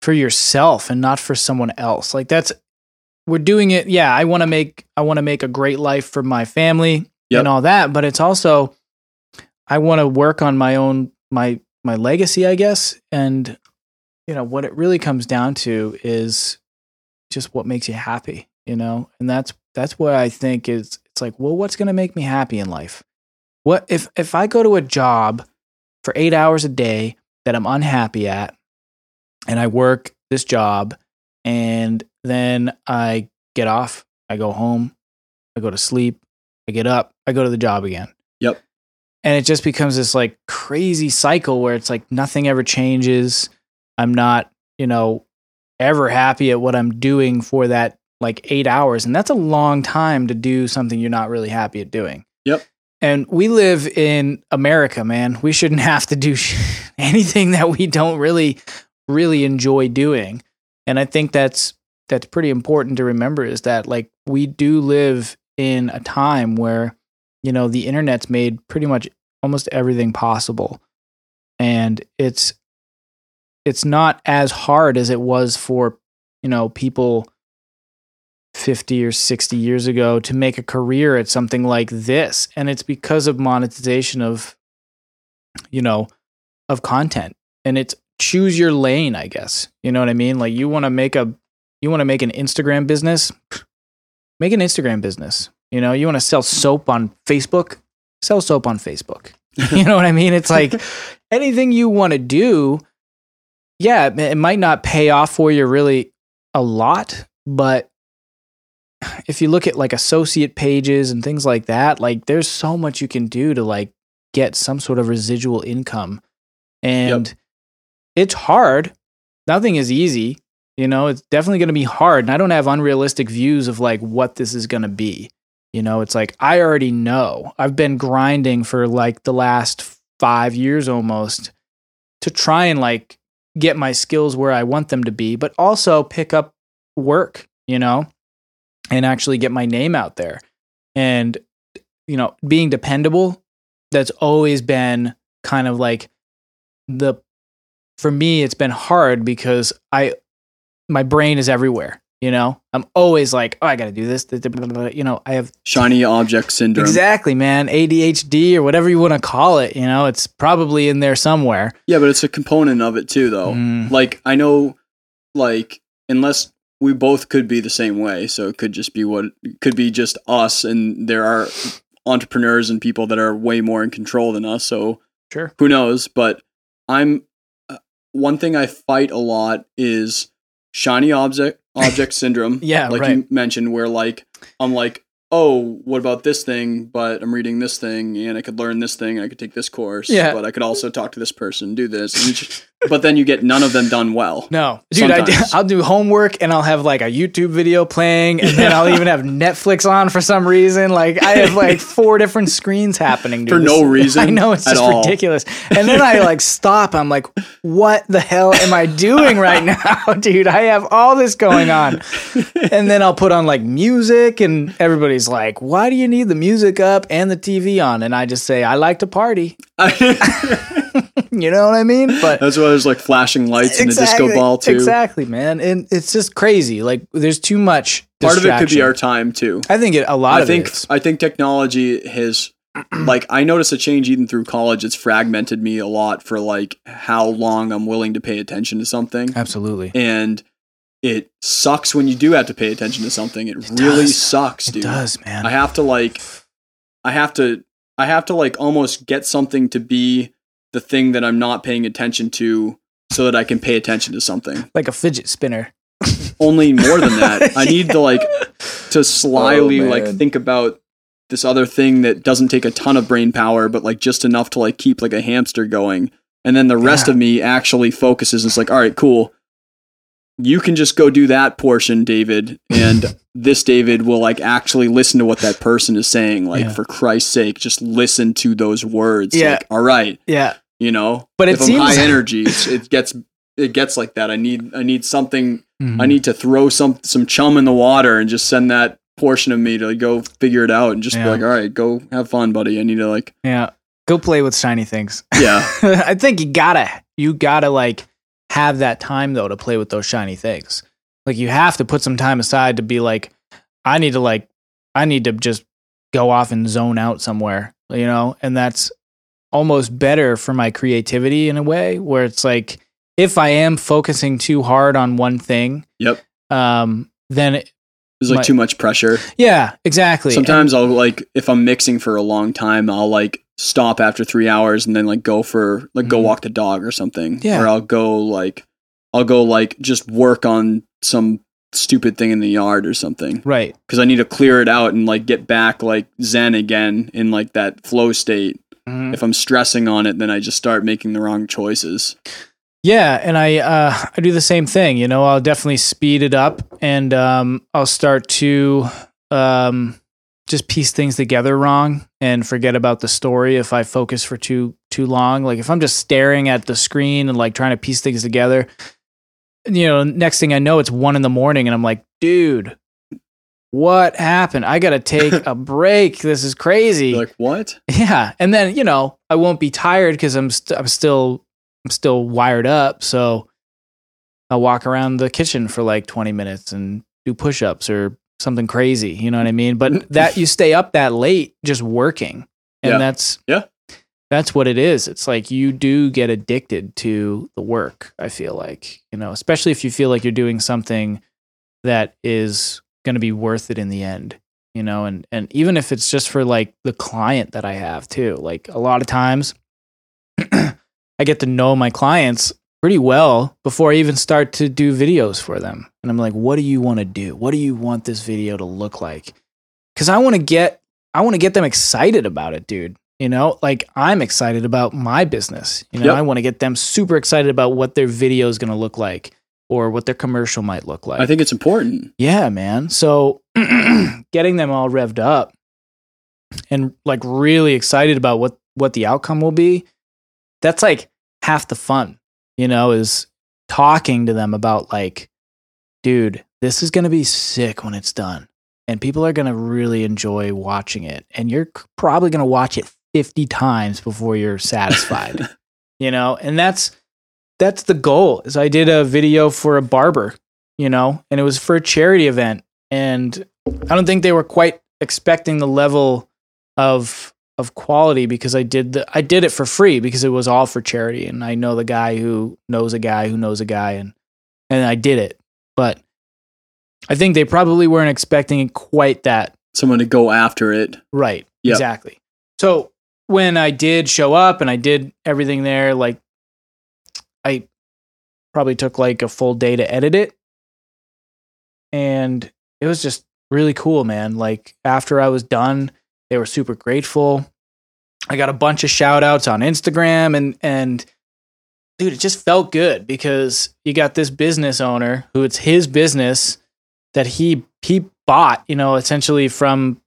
for yourself and not for someone else. Like that's we're doing it. Yeah, I want to make I want to make a great life for my family Yep. and all that, but it's also I want to work on my own my my legacy, I guess, and you know what it really comes down to is just what makes you happy, you know, and that's that's what I think is it's like, well, what's going to make me happy in life? What if if I go to a job for 8 hours a day that I'm unhappy at and I work this job and then I get off, I go home, I go to sleep, I get up, I go to the job again. Yep. And it just becomes this like crazy cycle where it's like nothing ever changes. I'm not, you know, ever happy at what I'm doing for that like 8 hours and that's a long time to do something you're not really happy at doing. Yep. And we live in America, man. We shouldn't have to do anything that we don't really really enjoy doing. And I think that's that's pretty important to remember is that like we do live in a time where you know the internet's made pretty much almost everything possible. And it's it's not as hard as it was for, you know, people 50 or 60 years ago to make a career at something like this. And it's because of monetization of you know of content. And it's choose your lane i guess. You know what i mean? Like you want to make a you want to make an instagram business? Make an instagram business. You know you want to sell soap on facebook? Sell soap on facebook. You know what i mean? It's like anything you want to do yeah it it might not pay off for you really a lot but if you look at like associate pages and things like that, like there's so much you can do to like get some sort of residual income. And it's hard. Nothing is easy. You know, it's definitely going to be hard. And I don't have unrealistic views of like what this is going to be. You know, it's like I already know. I've been grinding for like the last five years almost to try and like get my skills where I want them to be, but also pick up work, you know? And actually get my name out there. And, you know, being dependable, that's always been kind of like the, for me, it's been hard because I, my brain is everywhere, you know? I'm always like, oh, I got to do this, you know, I have Shiny object syndrome. exactly, man, ADHD or whatever you want to call it, you know, it's probably in there somewhere. Yeah, but it's a component of it too, though. Mm. Like I know, like unless we both could be the same way, so it could just be what could be just us, and there are entrepreneurs and people that are way more in control than us. So Sure. who knows? But I'm uh, one thing I fight a lot is shiny object object syndrome. Yeah, like right. you mentioned, where like I'm like, oh, what about this thing? But I'm reading this thing, and I could learn this thing, and I could take this course. Yeah. but I could also talk to this person, do this, and just- but then you get none of them done well. No, dude, I, I'll do homework and I'll have like a YouTube video playing, and then I'll even have Netflix on for some reason. Like I have like four different screens happening dude. For no reason I know it's just all. ridiculous. And then I like stop. I'm like, what the hell am I doing right now, dude? I have all this going on, and then I'll put on like music, and everybody's like, why do you need the music up and the TV on? And I just say, I like to party. You know what I mean? But That's why there's like flashing lights and a disco ball too. Exactly, man. And it's just crazy. Like there's too much. Part of it could be our time too. I think it, a lot I of think it. I think technology has like I noticed a change even through college. It's fragmented me a lot for like how long I'm willing to pay attention to something, Absolutely. and it sucks when you do have to pay attention to something. It, really does. sucks, It dude. does, man. I have to like, I have to, I have to like almost get something to be the thing that I'm not paying attention to, so that I can pay attention to something. like a fidget spinner. Only more than that, I need to like to oh, slyly Oh, like think about this other thing that doesn't take a ton of brain power, but like just enough to like keep like a hamster going. And then the rest Yeah. of me actually focuses. It's like, all right, cool. You can just go do that portion, David, and this David will like actually listen to what that person is saying. Like, Yeah. for Christ's sake, just listen to those words. Yeah. Like, all right, Yeah. You know. But it if I'm seems- high energy, it gets it gets like that. I need I need something Mhm. I need to throw some some chum in the water and just send that portion of me to go figure it out and just Yeah. be like, all right, go have fun, buddy. I need to like, Yeah. Go play with shiny things. yeah, I think you gotta, you gotta like have that time though to play with those shiny things. Like you have to put some time aside to be like, I need to like, I need to just go off and zone out somewhere, you know? And that's almost better for my creativity in a way where it's like, if I am focusing too hard on one thing, Yep. um, then There's like My- too much pressure. Yeah, exactly. Sometimes I'll like if I'm mixing for a long time, I'll like stop after three hours and then like go for like go Mhm. walk the dog or something. Yeah. Or I'll go like I'll go like just work on some stupid thing in the yard or something right. because I need to clear it out and like get back like zen again in like that flow state. Mhm. If I'm stressing on it, then I just start making the wrong choices. Yeah, and I uh, I do the same thing. You know, I'll definitely speed it up, and um, I'll start to um, just piece things together wrong and forget about the story if I focus for too too long. Like if I'm just staring at the screen and like trying to piece things together, you know, next thing I know, it's one in the morning, and I'm like, dude. What happened? I got to take a break. This is crazy. You're like what? Yeah, and then you know I won't be tired because I'm st- I'm still I'm still wired up. So I'll walk around the kitchen for like 20 minutes and do push-ups or something crazy. You know what I mean? But that you stay up that late just working, and Yeah. that's Yeah. that's what it is. It's like you do get addicted to the work. I feel like you know, especially if you feel like you're doing something that is going to be worth it in the end you know and and even if it's just for like the client that i have too like a lot of times i get to know my clients pretty well before i even start to do videos for them. And i'm like what do you want to do? What do you want this video to look like? Because i want to get i want to get them excited about it dude you know? Like i'm excited about my business you know? Yep. i want to get them super excited about what their video is going to look like or what their commercial might look like I think it's important. yeah, man. So getting them all revved up and like really excited about what what the outcome will be, that's like half the fun, you know, is talking to them about like, dude, this is going to be sick when it's done. And people are going to really enjoy watching it. And you're probably going to watch it 50 times before you're satisfied. you know, and that's that's the goal. Is I did a video for a barber, you know, and it was for a charity event and I don't think they were quite expecting the level of of quality because I did the I did it for free because it was all for charity and I know the guy who knows a guy who knows a guy and and I did it. But I think they probably weren't expecting quite that Someone to go after it. Right. Yep. Exactly. So when I did show up and I did everything there, like I probably took like a full day to edit it. And it was just really cool, man. Like after I was done, they were super grateful. I got a bunch of shout outs on Instagram and and dude, it just felt good because you got this business owner who it's his business that he he bought, you know, essentially from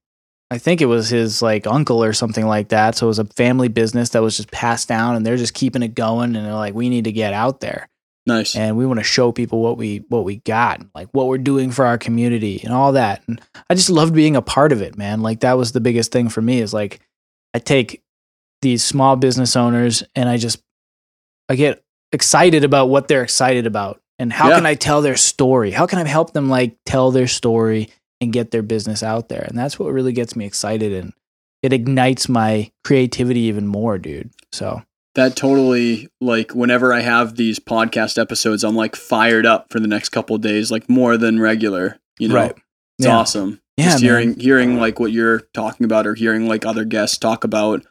I think it was his like uncle or something like that. So it was a family business that was just passed down and they're just keeping it going and they're like, we need to get out there Nice. and we want to show people what we what we got, like what we're doing for our community and all that. And I just loved being a part of it, man. Like that was the biggest thing for me is like I take these small business owners and I just I get excited about what they're excited about and how Yeah. can I tell their story? How can I help them like tell their story and get their business out there? And that's what really gets me excited and it ignites my creativity even more, dude. So that totally like whenever I have these podcast episodes, I'm like fired up for the next couple of days, like more than regular. You know, Right. it's Yeah. awesome. Yeah, Just man. hearing hearing like what you're talking about, or hearing like other guests talk about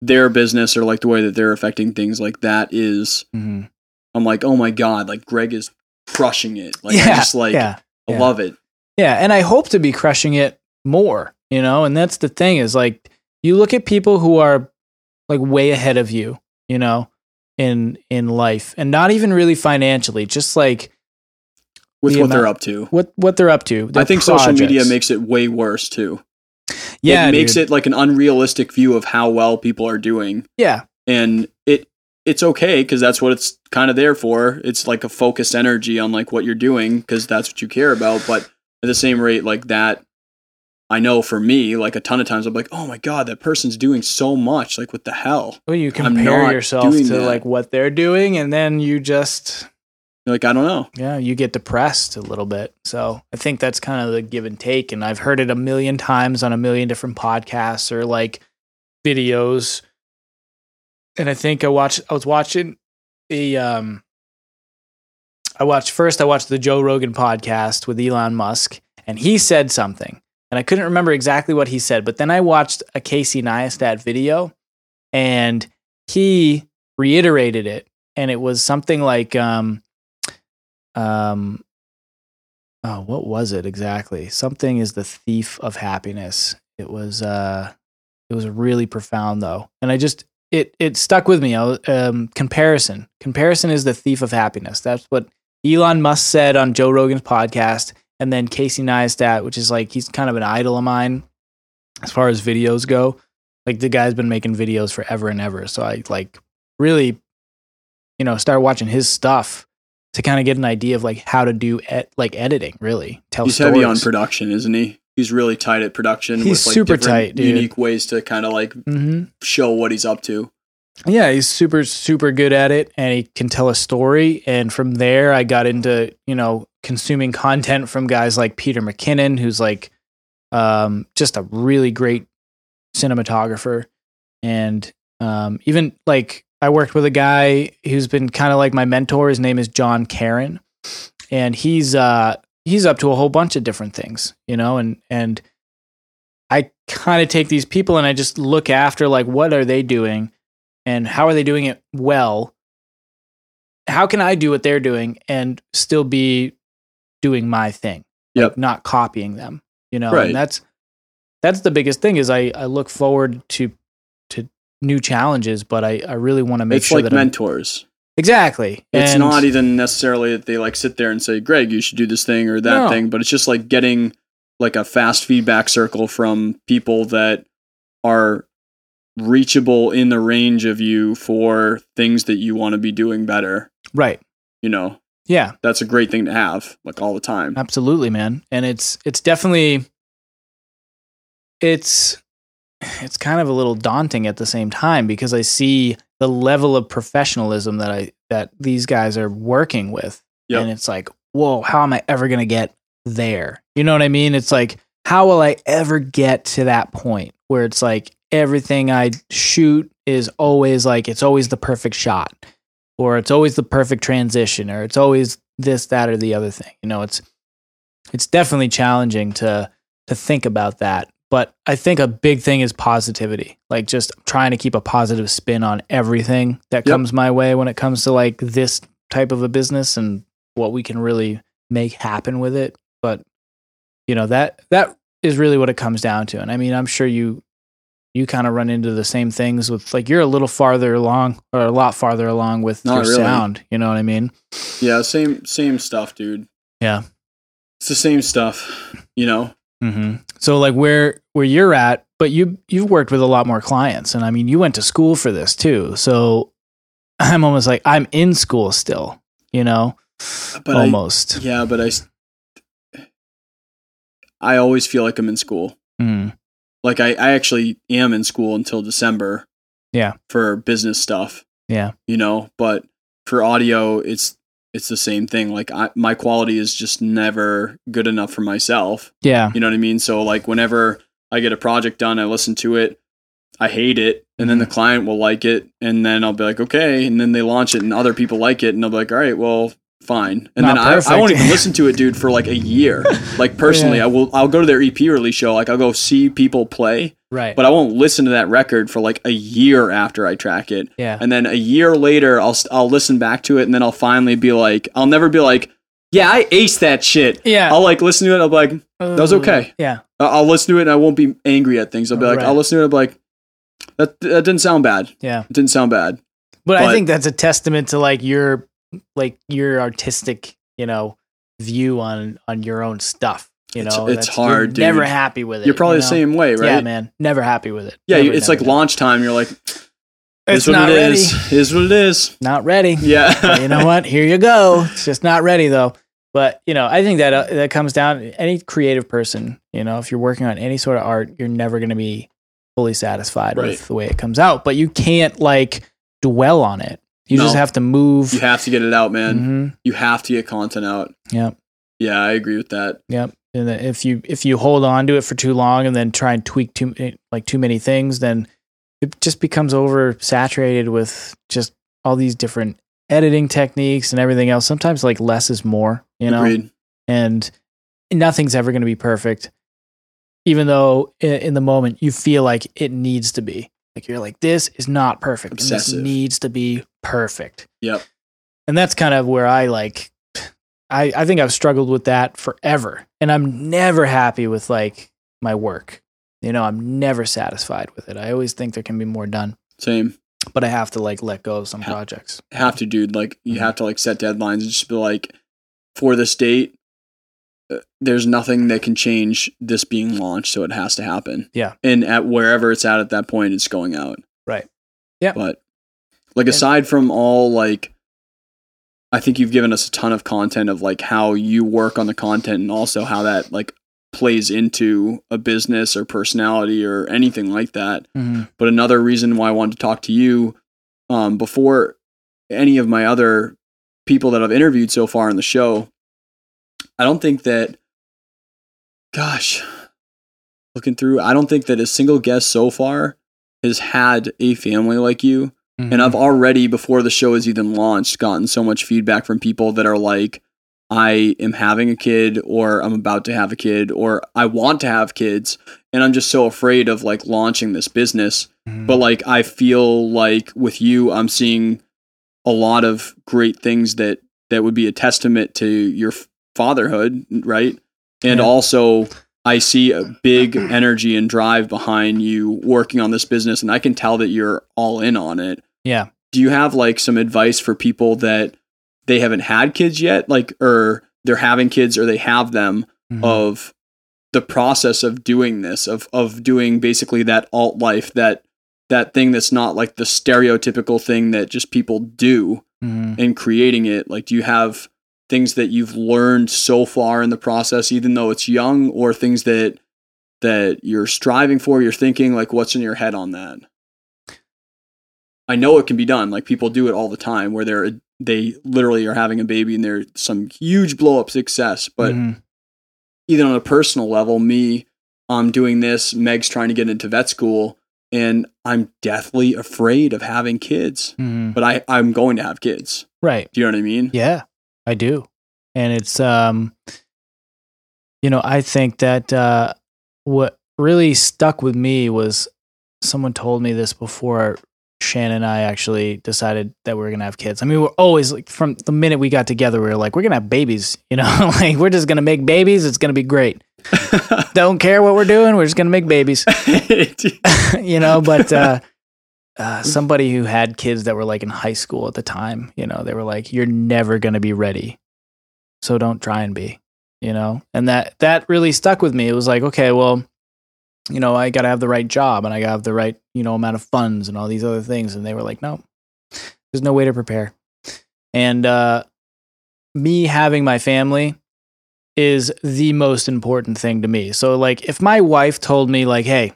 their business or like the way that they're affecting things like that is Mhm. I'm like, oh my god, like Greg is crushing it. Like yeah, I just like yeah. I love it. Yeah, and I hope to be crushing it more, you know, and that's the thing is like you look at people who are like way ahead of you, you know, in in life and not even really financially, just like With The what they're up to. what what they're up to. I think social media makes it way worse too. yeah, it makes dude. it like an unrealistic view of how well people are doing. yeah, and it it's okay because that's what it's kind of there for it's like a focused energy on like what you're doing because that's what you care about but at the same rate like that i know for me like a ton of times i'm like oh my god that person's doing so much like what the hell Well, you compare yourself to that. like what they're doing, and then you just You're like i don't know yeah, you get depressed a little bit. So I think that's kind of the give and take. And I've heard it a million times on a million different podcasts or like videos. And I think I watched, I was watching a, um, I watched first, I watched the Joe Rogan podcast with Elon Musk. and he said something, and I couldn't remember exactly what he said. But then I watched a Casey Neistat video, and he reiterated it, and it was something like, um, um, oh, what was it exactly? Something is the thief of happiness. It was, uh, it was really profound though, and I just it it stuck with me. Was- Um, comparison, comparison is the thief of happiness. That's what Elon Musk said on Joe Rogan's podcast, and then Casey Neistat, which is like he's kind of an idol of mine as far as videos go. Like the guy's been making videos forever and ever, so I like really, you know, start watching his stuff to kind of get an idea of like how to do like editing. Really, tell He's stories. heavy on production, isn't he? He's really tight at production. He's with like super tight, dude. Unique ways to kind of like hmm show what he's up to. Yeah, he's super super good at it and he can tell a story. And from there I got into, you know, consuming content from guys like Peter McKinnon who's like um just a really great cinematographer. And um even like I worked with a guy who's been kind of like my mentor. His name is John Karen. And he's uh he's up to a whole bunch of different things, you know, and and I kind of take these people and I just look after like what are they doing and how are they doing it well? How can I do what they're doing and still be doing my thing? Yep. Like not copying them, you know? Right. And that's that's the biggest thing is I, I look forward to to new challenges, but I, I really want to make it's sure like that I'm, mentors. exactly. It's And- not even necessarily that they like sit there and say, "Greg, you should do this thing or that No. thing," but it's just like getting like a fast feedback circle from people that are reachable in the range of you for things that you want to be doing better. right. You know, Yeah. that's a great thing to have like all the time. Absolutely, man. And it's it's definitely it's it's kind of a little daunting at the same time because I see the level of professionalism that I that these guys are working with. Yep. And it's like, whoa, how am I ever gonna get there? You know what I mean? It's like, how will I ever get to that point where it's like everything I shoot is always like it's always the perfect shot or it's always the perfect transition or it's always this that or the other thing you know it's it's definitely challenging to to think about that. But i think a big thing is positivity like just trying to keep a positive spin on everything that Yep. comes my way when it comes to like this type of a business and what we can really make happen with it. But you know that that is really what it comes down to. And i mean i'm sure you you kind of run into the same things with like you're a little farther along or a lot farther along with Not your really. sound you know what i mean Yeah, same same stuff, dude. Yeah. It's the same stuff, you know. hmm So like where where you're at, but you you've worked with a lot more clients, and I mean you went to school for this too. So I'm almost like I'm in school still, you know, But I, almost. yeah, but I I always feel like I'm in school. Mhm. Like I, I actually am in school until December. Yeah. For business stuff. Yeah. You know, but for audio, it's it's the same thing. Like I, my quality is just never good enough for myself. Yeah, You know what I mean? So like whenever I get a project done, I listen to it, I hate it, and then the Mm-hmm. client will like it, and then I'll be like, okay, and then they launch it, and other people like it, and I'll be like, all right, well, fine. And Not then I, I won't even listen to it, dude, for like a year. Like personally, Yeah. I will. I'll go to their EP release show, like I'll go see people play, right. but I won't listen to that record for like a year after I track it, yeah, and then a year later, I'll I'll listen back to it, and then I'll finally be like, I'll never be like, yeah, I aced that shit. yeah. I'll like listen to it. I'll be like, that was okay. Yeah, I'll listen to it and I won't be angry at things. I'll be oh, like, Right. I'll listen to it. I'll be like, that that didn't sound bad. yeah. It didn't sound bad. But, I think that's a testament to like your like your artistic, you know, view on on your own stuff. You know, it's you're hard, dude. Never happy with it. You're probably you the same way, right? Yeah, man. Never happy with it. Yeah, Never, it's never, like never. launch time. You're like, It's it's what not it ready. is. Is what it is. Not ready. Yeah. But you know what? Here you go. It's just not ready though. But you know, I think that uh, that comes down any creative person. You know, if you're working on any sort of art, you're never going to be fully satisfied Right. with the way it comes out. But you can't like dwell on it. You just have to move. you have to get it out, man. Mhm. You have to get content out. Yeah. Yeah, I agree with that. Yep. And if you if you hold on to it for too long and then try and tweak too like too many things, then it just becomes oversaturated with just all these different editing techniques and everything else. Sometimes like less is more, you know. Agreed. and nothing's ever going to be perfect, even though in, the moment you feel like it needs to be. Like you're like, this is not perfect. and this Obsessive. needs to be perfect. Yep. And that's kind of where I like, I, I think I've struggled with that forever. And I'm never happy with like my work. You know, I'm never satisfied with it. I always think there can be more done, Same. but I have to like let go of some Ha- projects. Have to, dude. Like you Mhm. have to like set deadlines and just be like, for this date, uh, there's nothing that can change this being launched, so it has to happen. Yeah. And at wherever it's at at that point, it's going out. Right. Yeah. But like aside from all like I think you've given us a ton of content of like how you work on the content and also how that like plays into a business or personality or anything like that. Mhm. But another reason why I wanted to talk to you um, before any of my other people that I've interviewed so far in the show, I don't think that, gosh, looking through, I don't think that a single guest so far has had a family like you. Mhm. And I've already, before the show is even launched, gotten so much feedback from people that are like, I am having a kid, or I'm about to have a kid, or I want to have kids. And I'm just so afraid of like launching this business. Mhm. But like, I feel like with you, I'm seeing a lot of great things that that would be a testament to your fatherhood, right? And Yeah. also, I see a big energy and drive behind you working on this business, and I can tell that you're all in on it. Yeah. Do you have like some advice for people that they haven't had kids yet, like, or they're having kids or they have them Mhm. of the process of doing this, of of doing basically that alt life, that that thing that's not like the stereotypical thing that just people do Mhm. and creating it like do you have things that you've learned so far in the process even though it's young or things that that you're striving for you're thinking like what's in your head on that i know it can be done like people do it all the time where they're they literally are having a baby and they're some huge blow up success but Mhm. even on a personal level me i'm doing this meg's trying to get into vet school and i'm deathly afraid of having kids Mhm. but i i'm going to have kids right. do you know what i mean Yeah, I do. And it's um you know, I think that uh what really stuck with me was someone told me this before Shannon and I actually decided that we were gonna have kids. I mean, we're always like from the minute we got together, we were like, we're gonna have babies, you know, like we're just gonna make babies, it's gonna be great. Don't care what we're doing, we're just gonna make babies. you know, but uh, uh, somebody who had kids that were like in high school at the time, you know, they were like, "You're never going to be ready, so don't try and be," you know, and that that really stuck with me. It was like, okay, well, you know, I got to have the right job and I got to have the right, you know, amount of funds and all these other things, and they were like, "No, there's no way to prepare," and uh, me having my family is the most important thing to me. So like if my wife told me like, "Hey,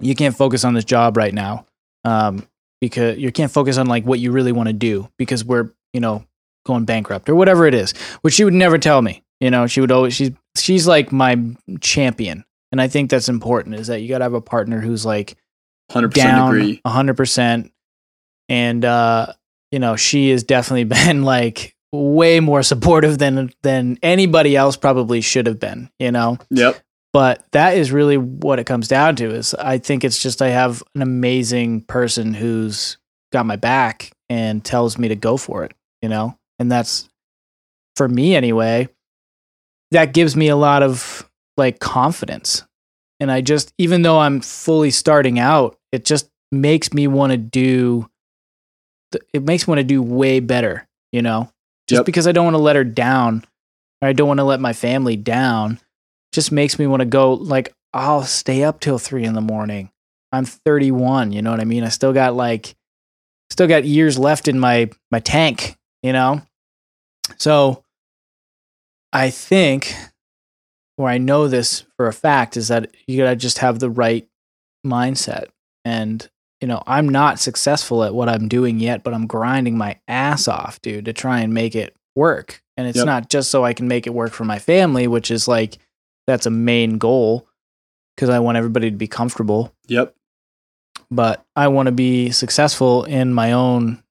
you can't focus on this job right now um, because you can't focus on like what you really want to do because we're you know going bankrupt or whatever it is which she would never tell me you know she would always she's she's like my champion and i think that's important is that you got to have a partner who's like 100% down agree. 100% and uh you know she has definitely been like way more supportive than than anybody else probably should have been you know? Yep. But that is really what it comes down to is i think it's just i have an amazing person who's got my back and tells me to go for it you know? And that's for me anyway that gives me a lot of like confidence and i just even though i'm fully starting out it just makes me want to do it makes me want to do way better you know just Yep. because i don't want to let her down or i don't want to let my family down just makes me want to go like I'll stay up till three in the morning. I'm 31, you know what I mean? I still got like still got years left in my my tank, you know? So I think or I know this for a fact is that you gotta just have the right mindset. And, you know, I'm not successful at what I'm doing yet, but I'm grinding my ass off, dude, to try and make it work. And it's Yep. not just so I can make it work for my family, which is like that's a main goal because I want everybody to be comfortable. yep But I want to be successful in my own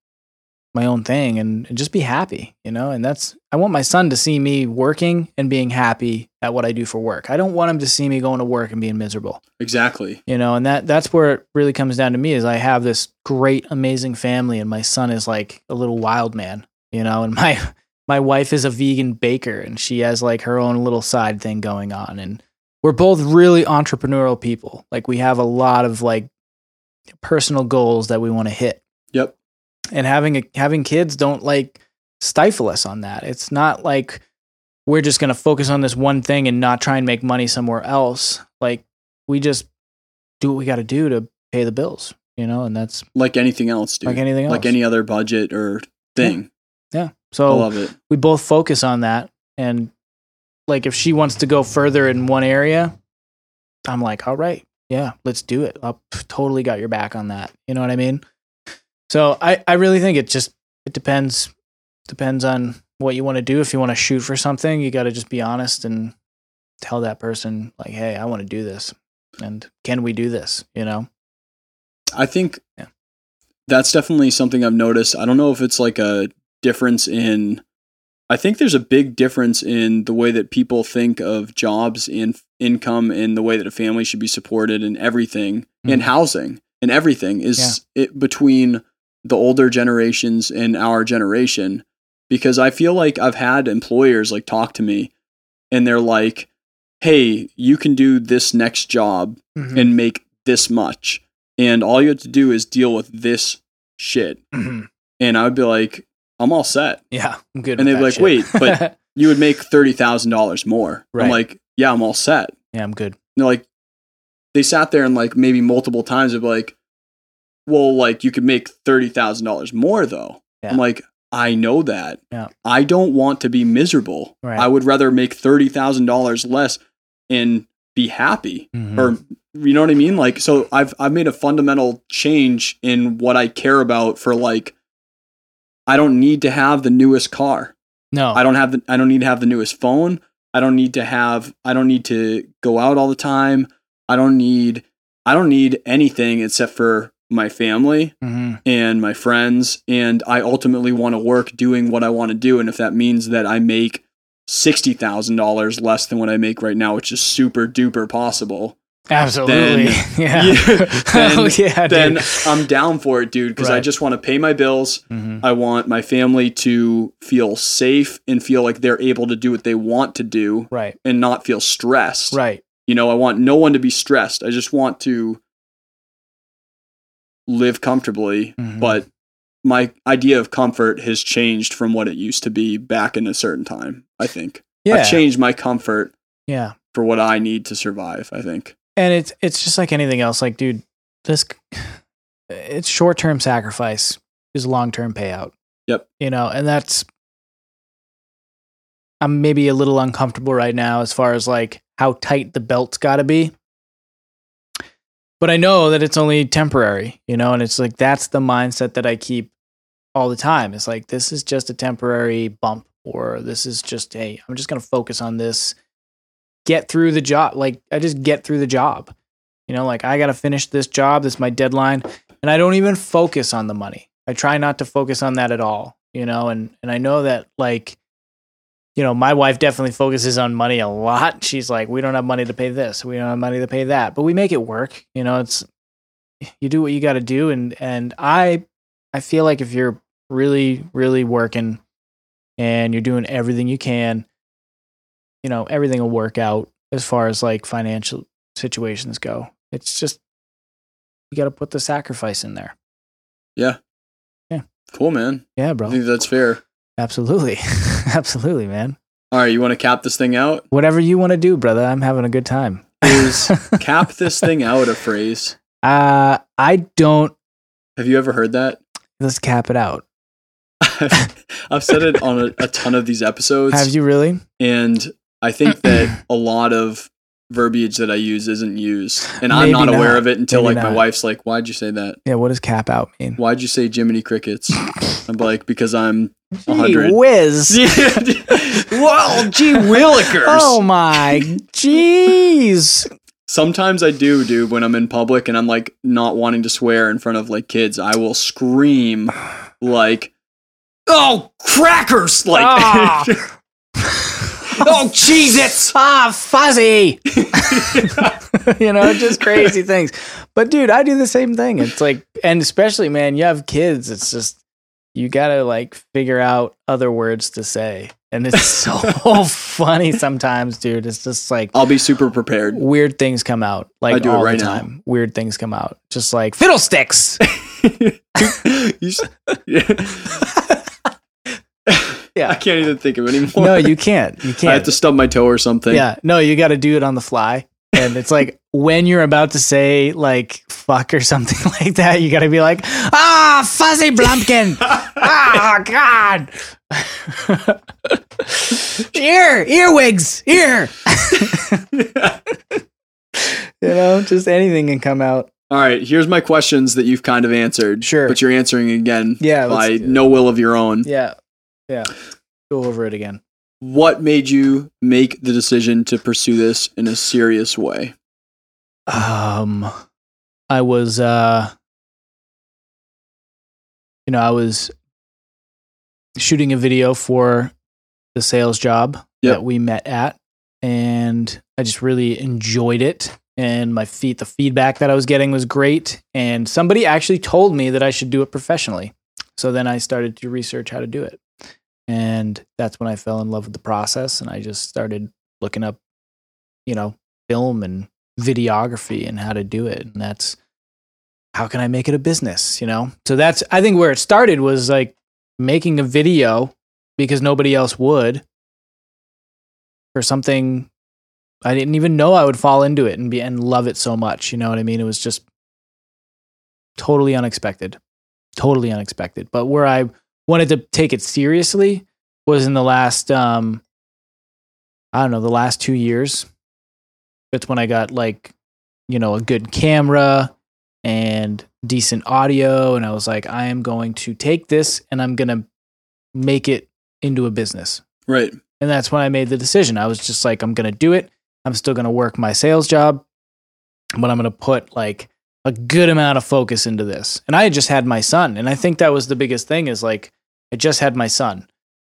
my own thing and, and just be happy, you know? And that's I want my son to see me working and being happy at what I do for work. I don't want him to see me going to work and being miserable. Exactly. You know, and that that's where it really comes down to me is I have this great amazing family and my son is like a little wild man, you know, and my my wife is a vegan baker and she has like her own little side thing going on and we're both really entrepreneurial people. Like we have a lot of like personal goals that we want to hit. Yep. And having a, having kids don't like stifle us on that. It's not like we're just going to focus on this one thing and not try and make money somewhere else. Like we just do what we got to do to pay the bills, you know, and that's Like anything else, dude. like anything else. Like any other budget or thing. yeah. I So love it. we both focus on that and like if she wants to go further in one area i'm like all right yeah let's do it i'll totally got your back on that you know what i mean so i i really think it just it depends depends on what you want to do if you want to shoot for something you got to just be honest and tell that person like hey i want to do this and can we do this you know I think Yeah. that's definitely something I've noticed. I don't know if it's like a difference in. I think there's a big difference in the way that people think of jobs and income and the way that a family should be supported and everything and Mhm. housing and everything is it between the older generations and our generation because I feel like I've had employers like talk to me and they're like, "Hey, you can do this next job Mhm. and make this much. And all you have to do is deal with this shit. Mhm. And I would be like, I'm all set. yeah i'm good And they'd be like, shit. "Wait, but- You would make $30,000 more. Right. I'm like, yeah, I'm all set. Yeah i'm good they're like, they sat there and like maybe multiple times they'd be like, well, like you could make $30,000 more though. Yeah. I'm like, I know that. Yeah. I don't want to be miserable. Right. I would rather make $30,000 less and be happy Mhm. or you know what I mean? Like, so I've I've made a fundamental change in what I care about. For like, I don't need to have the newest car. no I don't have the. I don't need to have the newest phone. I don't need to have. I don't need to go out all the time. I don't need. I don't need anything except for my family Mhm. and my friends. And I ultimately want to work doing what I want to do. And if that means that I make sixty thousand dollars less than what I make right now, which is super duper possible, Absolutely. yeah. Yeah, then- oh, yeah, then. I'm down for it, dude, because I just want to pay my bills. Mhm. I want my family to feel safe and feel like they're able to do what they want to do Right. and not feel stressed. Right. You know, I want no one to be stressed. I just want to live comfortably, Mhm. but my idea of comfort has changed from what it used to be back in a certain time, I think. Yeah. I've changed my comfort Yeah. for what I need to survive, I think. And it's it's just like anything else. Like, dude, this it's short term sacrifice is long term payout. Yep. You know, and that's I'm maybe a little uncomfortable right now as far as like how tight the belt's got to be. But I know that it's only temporary, you know, and it's like that's the mindset that I keep all the time. It's like this is just a temporary bump or this is just hey, I'm just going to focus on this get through the job. Like I just get through the job. You know, like I got to finish this job. This is my deadline, and I don't even focus on the money. I try not to focus on that at all. You know, and and I know that like, you know, my wife definitely focuses on money a lot. She's like, we don't have money to pay this. We don't have money to pay that, but we make it work. You know, it's you do what you got to do, and and I I feel like if you're really really working and you're doing everything you can you know everything will work out as far as like financial situations go it's just you got to put the sacrifice in there Yeah. Yeah. Cool, man. yeah bro. I think that's fair. Absolutely absolutely man All right, you want to cap this thing out? whatever you want to do brother i'm having a good time Is cap this thing out a phrase? uh i don't Have you ever heard that? let's cap it out I've said it on a, a ton of these episodes, have you really and I think that a lot of verbiage that I use isn't used, and I'm Maybe not aware of it until Maybe like my wife's like, "Why'd you say that? yeah what does cap out mean Why'd you say Jiminy Crickets?" I'm like, "Because I'm Gee 100." whiz well, gee willikers. oh my jeez Sometimes I do, dude, when I'm in public and I'm like not wanting to swear in front of like kids, I will scream like oh crackers like Ah. oh Jesus! ah, fuzzy. you know, just crazy things. But dude, I do the same thing. It's like, and especially, man, you have kids. It's just you gotta like figure out other words to say, and it's so funny sometimes, dude. It's just like I'll be super prepared. weird things come out, like I do it right the now. time. Weird things come out, just like fiddlesticks. You Yeah. I can't even think of it anymore. no, you can't. You can't. I have to stub my toe or something. Yeah, no, you got to do it on the fly. And it's like when you're about to say like fuck or something like that, you got to be like, ah, fuzzy blumpkin. ah, God. ear, earwigs, ear. you know, just anything can come out. All right, here's my questions that you've kind of answered. Sure. But you're answering again Yeah, by no will of your own. Yeah. Yeah. Go over it again. What made you make the decision to pursue this in a serious way? Um, I was, uh, you know, I was shooting a video for the sales job Yep. that we met at, and I just really enjoyed it. And my feet, the feedback that I was getting was great. And somebody actually told me that I should do it professionally. So then I started to research how to do it. And that's when I fell in love with the process. And I just started looking up, you know, film and videography and how to do it. And that's how can I make it a business, you know? So that's, I think where it started was like making a video because nobody else would for something I didn't even know I would fall into it and be and love it so much. You know what I mean? It was just totally unexpected. Totally unexpected. But where I wanted to take it seriously was in the last um I don't know, the last 2 years. That's when I got like, you know, a good camera and decent audio and I was like I am going to take this and I'm going to make it into a business. Right. And that's when I made the decision. I was just like, I'm going to do it. I'm still going to work my sales job, but I'm going to put like a good amount of focus into this. And I had just had my son. And I think that was the biggest thing is like, I just had my son.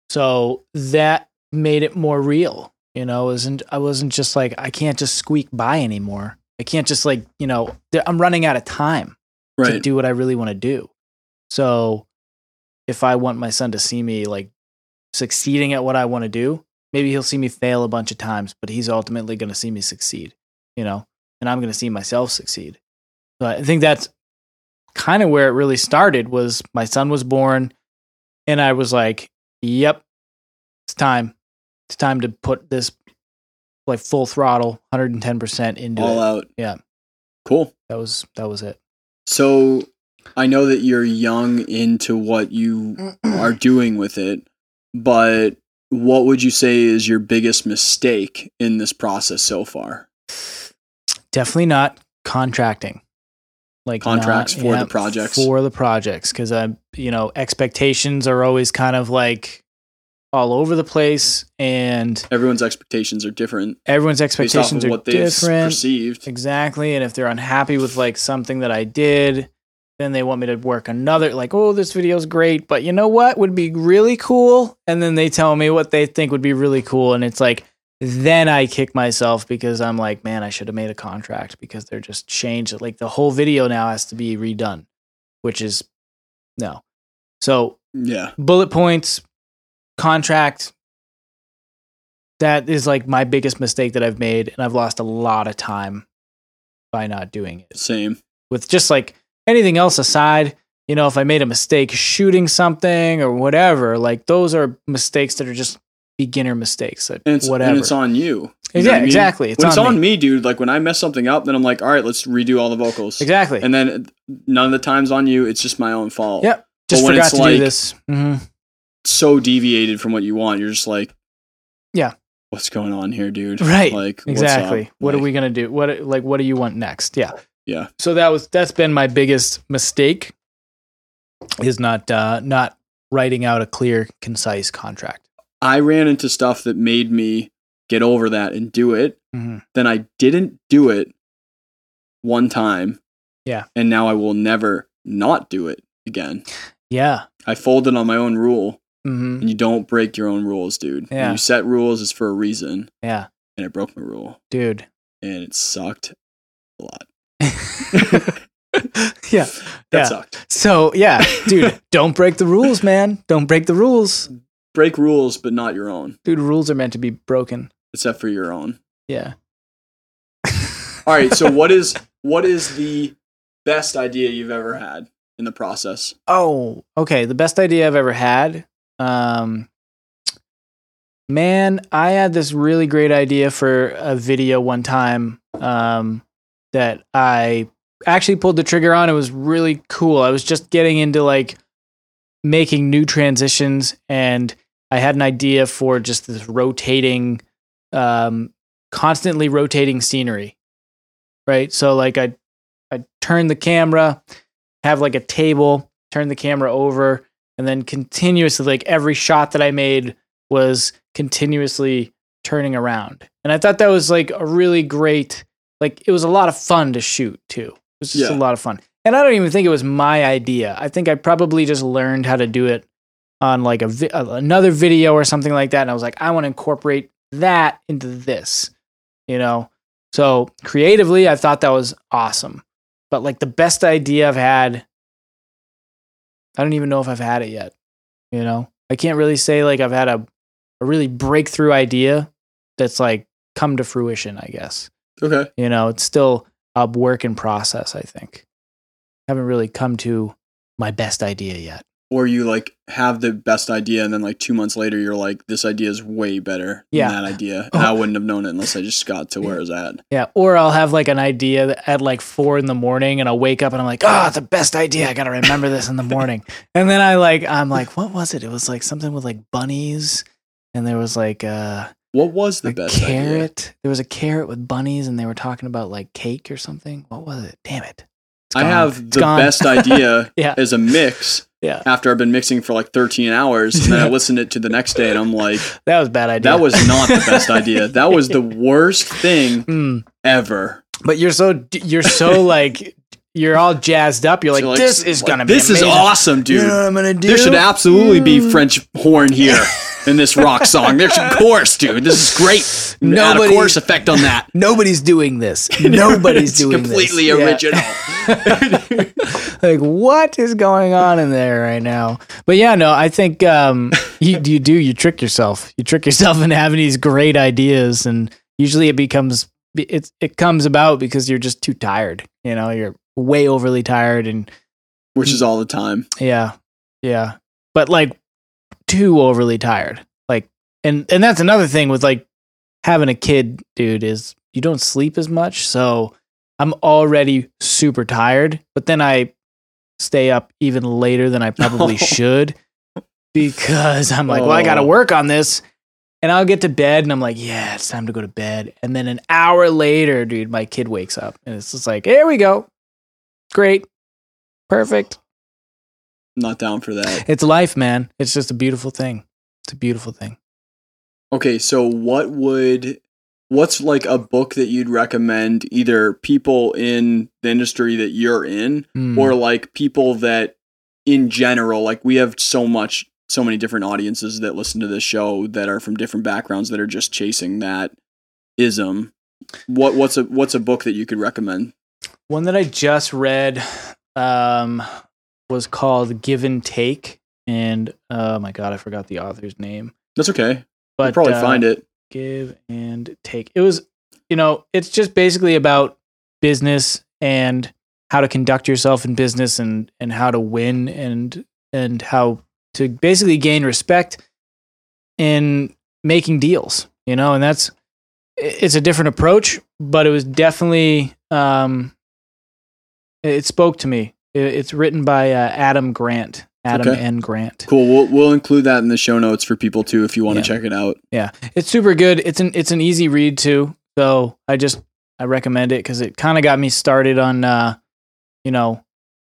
So that made it more real. You know, it wasn't, I wasn't just like, I can't just squeak by anymore. I can't just like, you know, I'm running out of time to do what I really want to do. So if I want my son to see me like succeeding at what I want to do, maybe he'll see me fail a bunch of times, but he's ultimately going to see me succeed, you know, and I'm going to see myself succeed. So I think that's kind of where it really started was my son was born and I was like, yep, it's time. It's time to put this like full throttle, 110% into All it. out. Yeah. Cool. That was that was it. So I know that you're young into what you are doing with it, but what would you say is your biggest mistake in this process so far? definitely not contracting like Contracts not- for the projects. for the projects because i'm you know expectations are always kind of like all over the place and Everyone's expectations are different everyone's expectations of are what they've different perceived. exactly and if they're unhappy with like something that i did then they want me to work another like oh this video's great but you know what would be really cool and then they tell me what they think would be really cool and it's like then I kick myself because I'm like, man, I should have made a contract because they're just changed it. Like the whole video now has to be redone, which is no. So Yeah. bullet points, contract. That is like my biggest mistake that I've made, and I've lost a lot of time by not doing it. Same. With just like anything else aside, you know, if I made a mistake shooting something or whatever, like those are mistakes that are just beginner mistakes. That And it's, whatever. and it's on you. You Yeah, what I mean? exactly. It's when it's on on me. me. dude, like when I mess something up, then I'm like, all right, let's redo all the vocals. Exactly. And then none of the times on you, it's just my own fault. Yep. Just when forgot it's to like- do this. hmm So deviated from what you want. You're just like, Yeah. what's going on here, dude? Right. Like, what's Exactly. up? What are we gonna do? What like what do you want next? Yeah. Yeah. So that was that's been my biggest mistake is not uh not writing out a clear, concise contract. I ran into stuff that made me get over that and do it. Mhm. Then I didn't do it one time. Yeah. And now I will never not do it again. Yeah. I folded on my own rule, hmm and you don't break your own rules, dude. When Yeah. you set rules, it's for a reason, Yeah, and it broke my rule, dude. and it sucked a lot. yeah. That Yeah. sucked. So yeah, dude, don't break the rules, man. Don't break the rules. Break rules, but not your own, Dude, rules are meant to be broken. except for your own. Yeah. All right. So what is what is the best idea you've ever had in the process? Oh, okay. The best idea I've ever had. Um, man, I had this really great idea for a video one time um, that I actually pulled the trigger on. It was really cool. I was just getting into like making new transitions, and I had an idea for just this rotating, um, constantly rotating scenery. Right. So, like, I I turn the camera, have like a table, turn the camera over, and then continuously, like every shot that I made was continuously turning around. And I thought that was like a really great, like it was a lot of fun to shoot too. It was just Yeah. a lot of fun. And I don't even think it was my idea. I think I probably just learned how to do it on like a vi- uh, another video or something like that. And I was like, I want to incorporate that into this, you know? So creatively, I thought that was awesome. But like the best idea I've had, I don't even know if I've had it yet. You know, I can't really say like I've had a, a really breakthrough idea that's like come to fruition, I guess. Okay. You know, it's still a work in process, I think. Haven't really come to my best idea yet. Or you like have the best idea, and then like two months later, you're like, this idea is way better Yeah. than that idea. And I wouldn't have known it unless I just got to where I was at. Yeah. Or I'll have like an idea at like four in the morning and I'll wake up and I'm like, oh, the best idea. I got to remember this in the morning. and then I like, I'm like, what was it? It was like something with like bunnies and there was like uh, What was the a best idea? carrot. There was a carrot with bunnies and they were talking about like cake or something. What was it? Damn it. I have It's the gone. best idea Yeah. as a mix Yeah. after I've been mixing for like 13 hours. And then I listened it to the next day and I'm like, That was a bad idea. that was not the best idea. That was the worst thing Mm. ever. But you're so, you're so like, you're all jazzed up. You're like, So, like, this is like, going to be This is awesome, dude. You know what I'm going to do? There should absolutely be Mm. French horn here in this rock song. There's of course, dude. This is great. A Nobody- chorus effect on that. Nobody's doing this. Nobody's doing completely this. Completely original. like what is going on in there right now? But yeah, no, I think um, you you do you trick yourself. You trick yourself into having these great ideas, and usually it becomes it it comes about because you're just too tired. You know, you're way overly tired, and Which is all the time. yeah, yeah, but like too overly tired. Like, and and that's another thing with like having a kid, dude, is you don't sleep as much. So I'm already super tired, but then I stay up even later than I probably Oh. should because I'm like, well, I got to Oh. work on this. And I'll get to bed and I'm like, yeah, it's time to go to bed. And then an hour later, dude, my kid wakes up and it's just like, here we go. Great. Perfect. Not down for that. It's life, man. It's just a beautiful thing. It's a beautiful thing. Okay, so what would what's like a book that you'd recommend either people in the industry that you're in Mm. or like people that in general like we have so much so many different audiences that listen to this show that are from different backgrounds that are just chasing that ism what what's a what's a book that you could recommend One that I just read um, was called Give and Take. And oh my God, I forgot the author's name. that's okay But you'll probably uh, find it Give and Take. It was, you know, it's just basically about business and how to conduct yourself in business and, and how to win and, and how to basically gain respect in making deals, you know, and that's, it's a different approach, but it was definitely, um, it spoke to me. It- It's written by uh, Adam Grant, Adam Okay. N. Grant. cool we'll, we'll include that in the show notes for people too if you want Yeah. to check it out Yeah, it's super good. It's an it's an easy read too. So I just I recommend it because it kind of got me started on uh, you know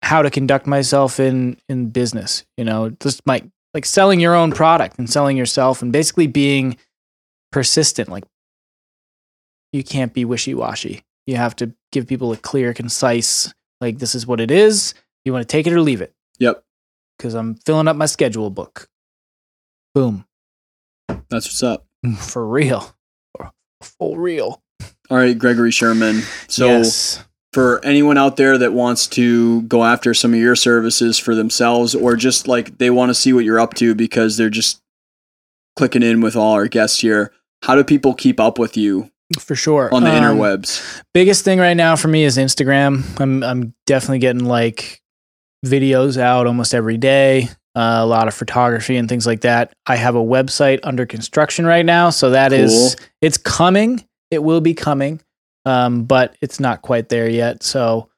how to conduct myself in in business. You know, just like like selling your own product and selling yourself and basically being persistent. Like you can't be wishy washy. You have to give people a clear, concise like this is what it is. You want to take it or leave it. yep because I'm filling up my schedule book. Boom. That's what's up. For real. For full real. All right, Gregory Sherman. So yes. for anyone out there that wants to go after some of your services for themselves or just like they want to see what you're up to because they're just clicking in with all our guests here, how do people keep up with you For sure. on the Um, interwebs? biggest thing right now for me is Instagram. I'm I'm definitely getting like videos out almost every day. Uh, a lot of photography and things like that. I have a website under construction right now, so that is Cool. it's coming. It will be coming, um, but it's not quite there yet. So,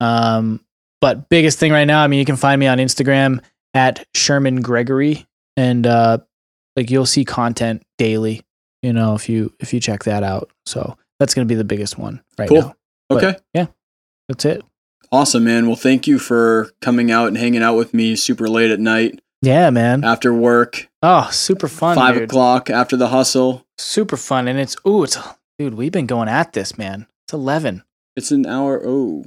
um, but biggest thing right now. I mean, you can find me on Instagram at Sherman Gregory, and uh, like you'll see content daily. You know, if you if you check that out. So that's going to be the biggest one right Cool. now. But, Okay. yeah, that's it. Awesome, man. Well, thank you for coming out and hanging out with me super late at night Yeah, man. after work, Oh, super fun, five dude. o'clock after the hustle. Super fun, and it's ooh, it's dude. We've been going at this, man. It's eleven. It's an hour. Oh,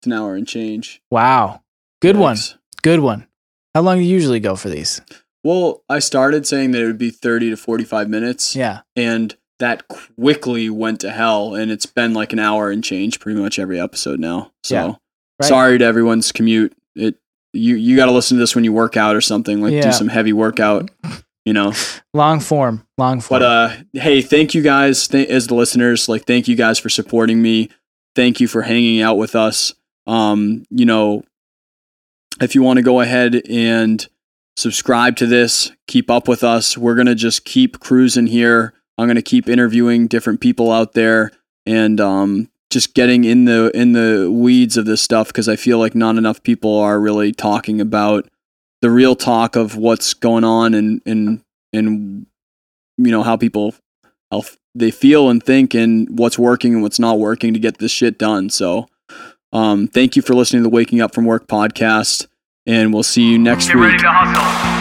it's an hour and change. Wow, good one, good one. How long do you usually go for these? Well, I started saying that it would be 30 to 45 minutes. Yeah, And that quickly went to hell. And it's been like an hour and change pretty much every episode now. So Yeah, right. sorry to everyone's commute. It you you got to listen to this when you work out or something. Like Yeah. do some heavy workout, you know. long form, long form. But uh, hey, thank you guys th- as the listeners. Like, thank you guys for supporting me. Thank you for hanging out with us. Um, you know, if you want to go ahead and subscribe to this, keep up with us. We're gonna just keep cruising here. I'm gonna keep interviewing different people out there and um, just getting in the in the weeds of this stuff because I feel like not enough people are really talking about the real talk of what's going on and and and you know how people how they feel and think and what's working and what's not working to get this shit done. So, um, thank you for listening to the Waking Up from Work podcast, and we'll see you next Get ready week. to hustle.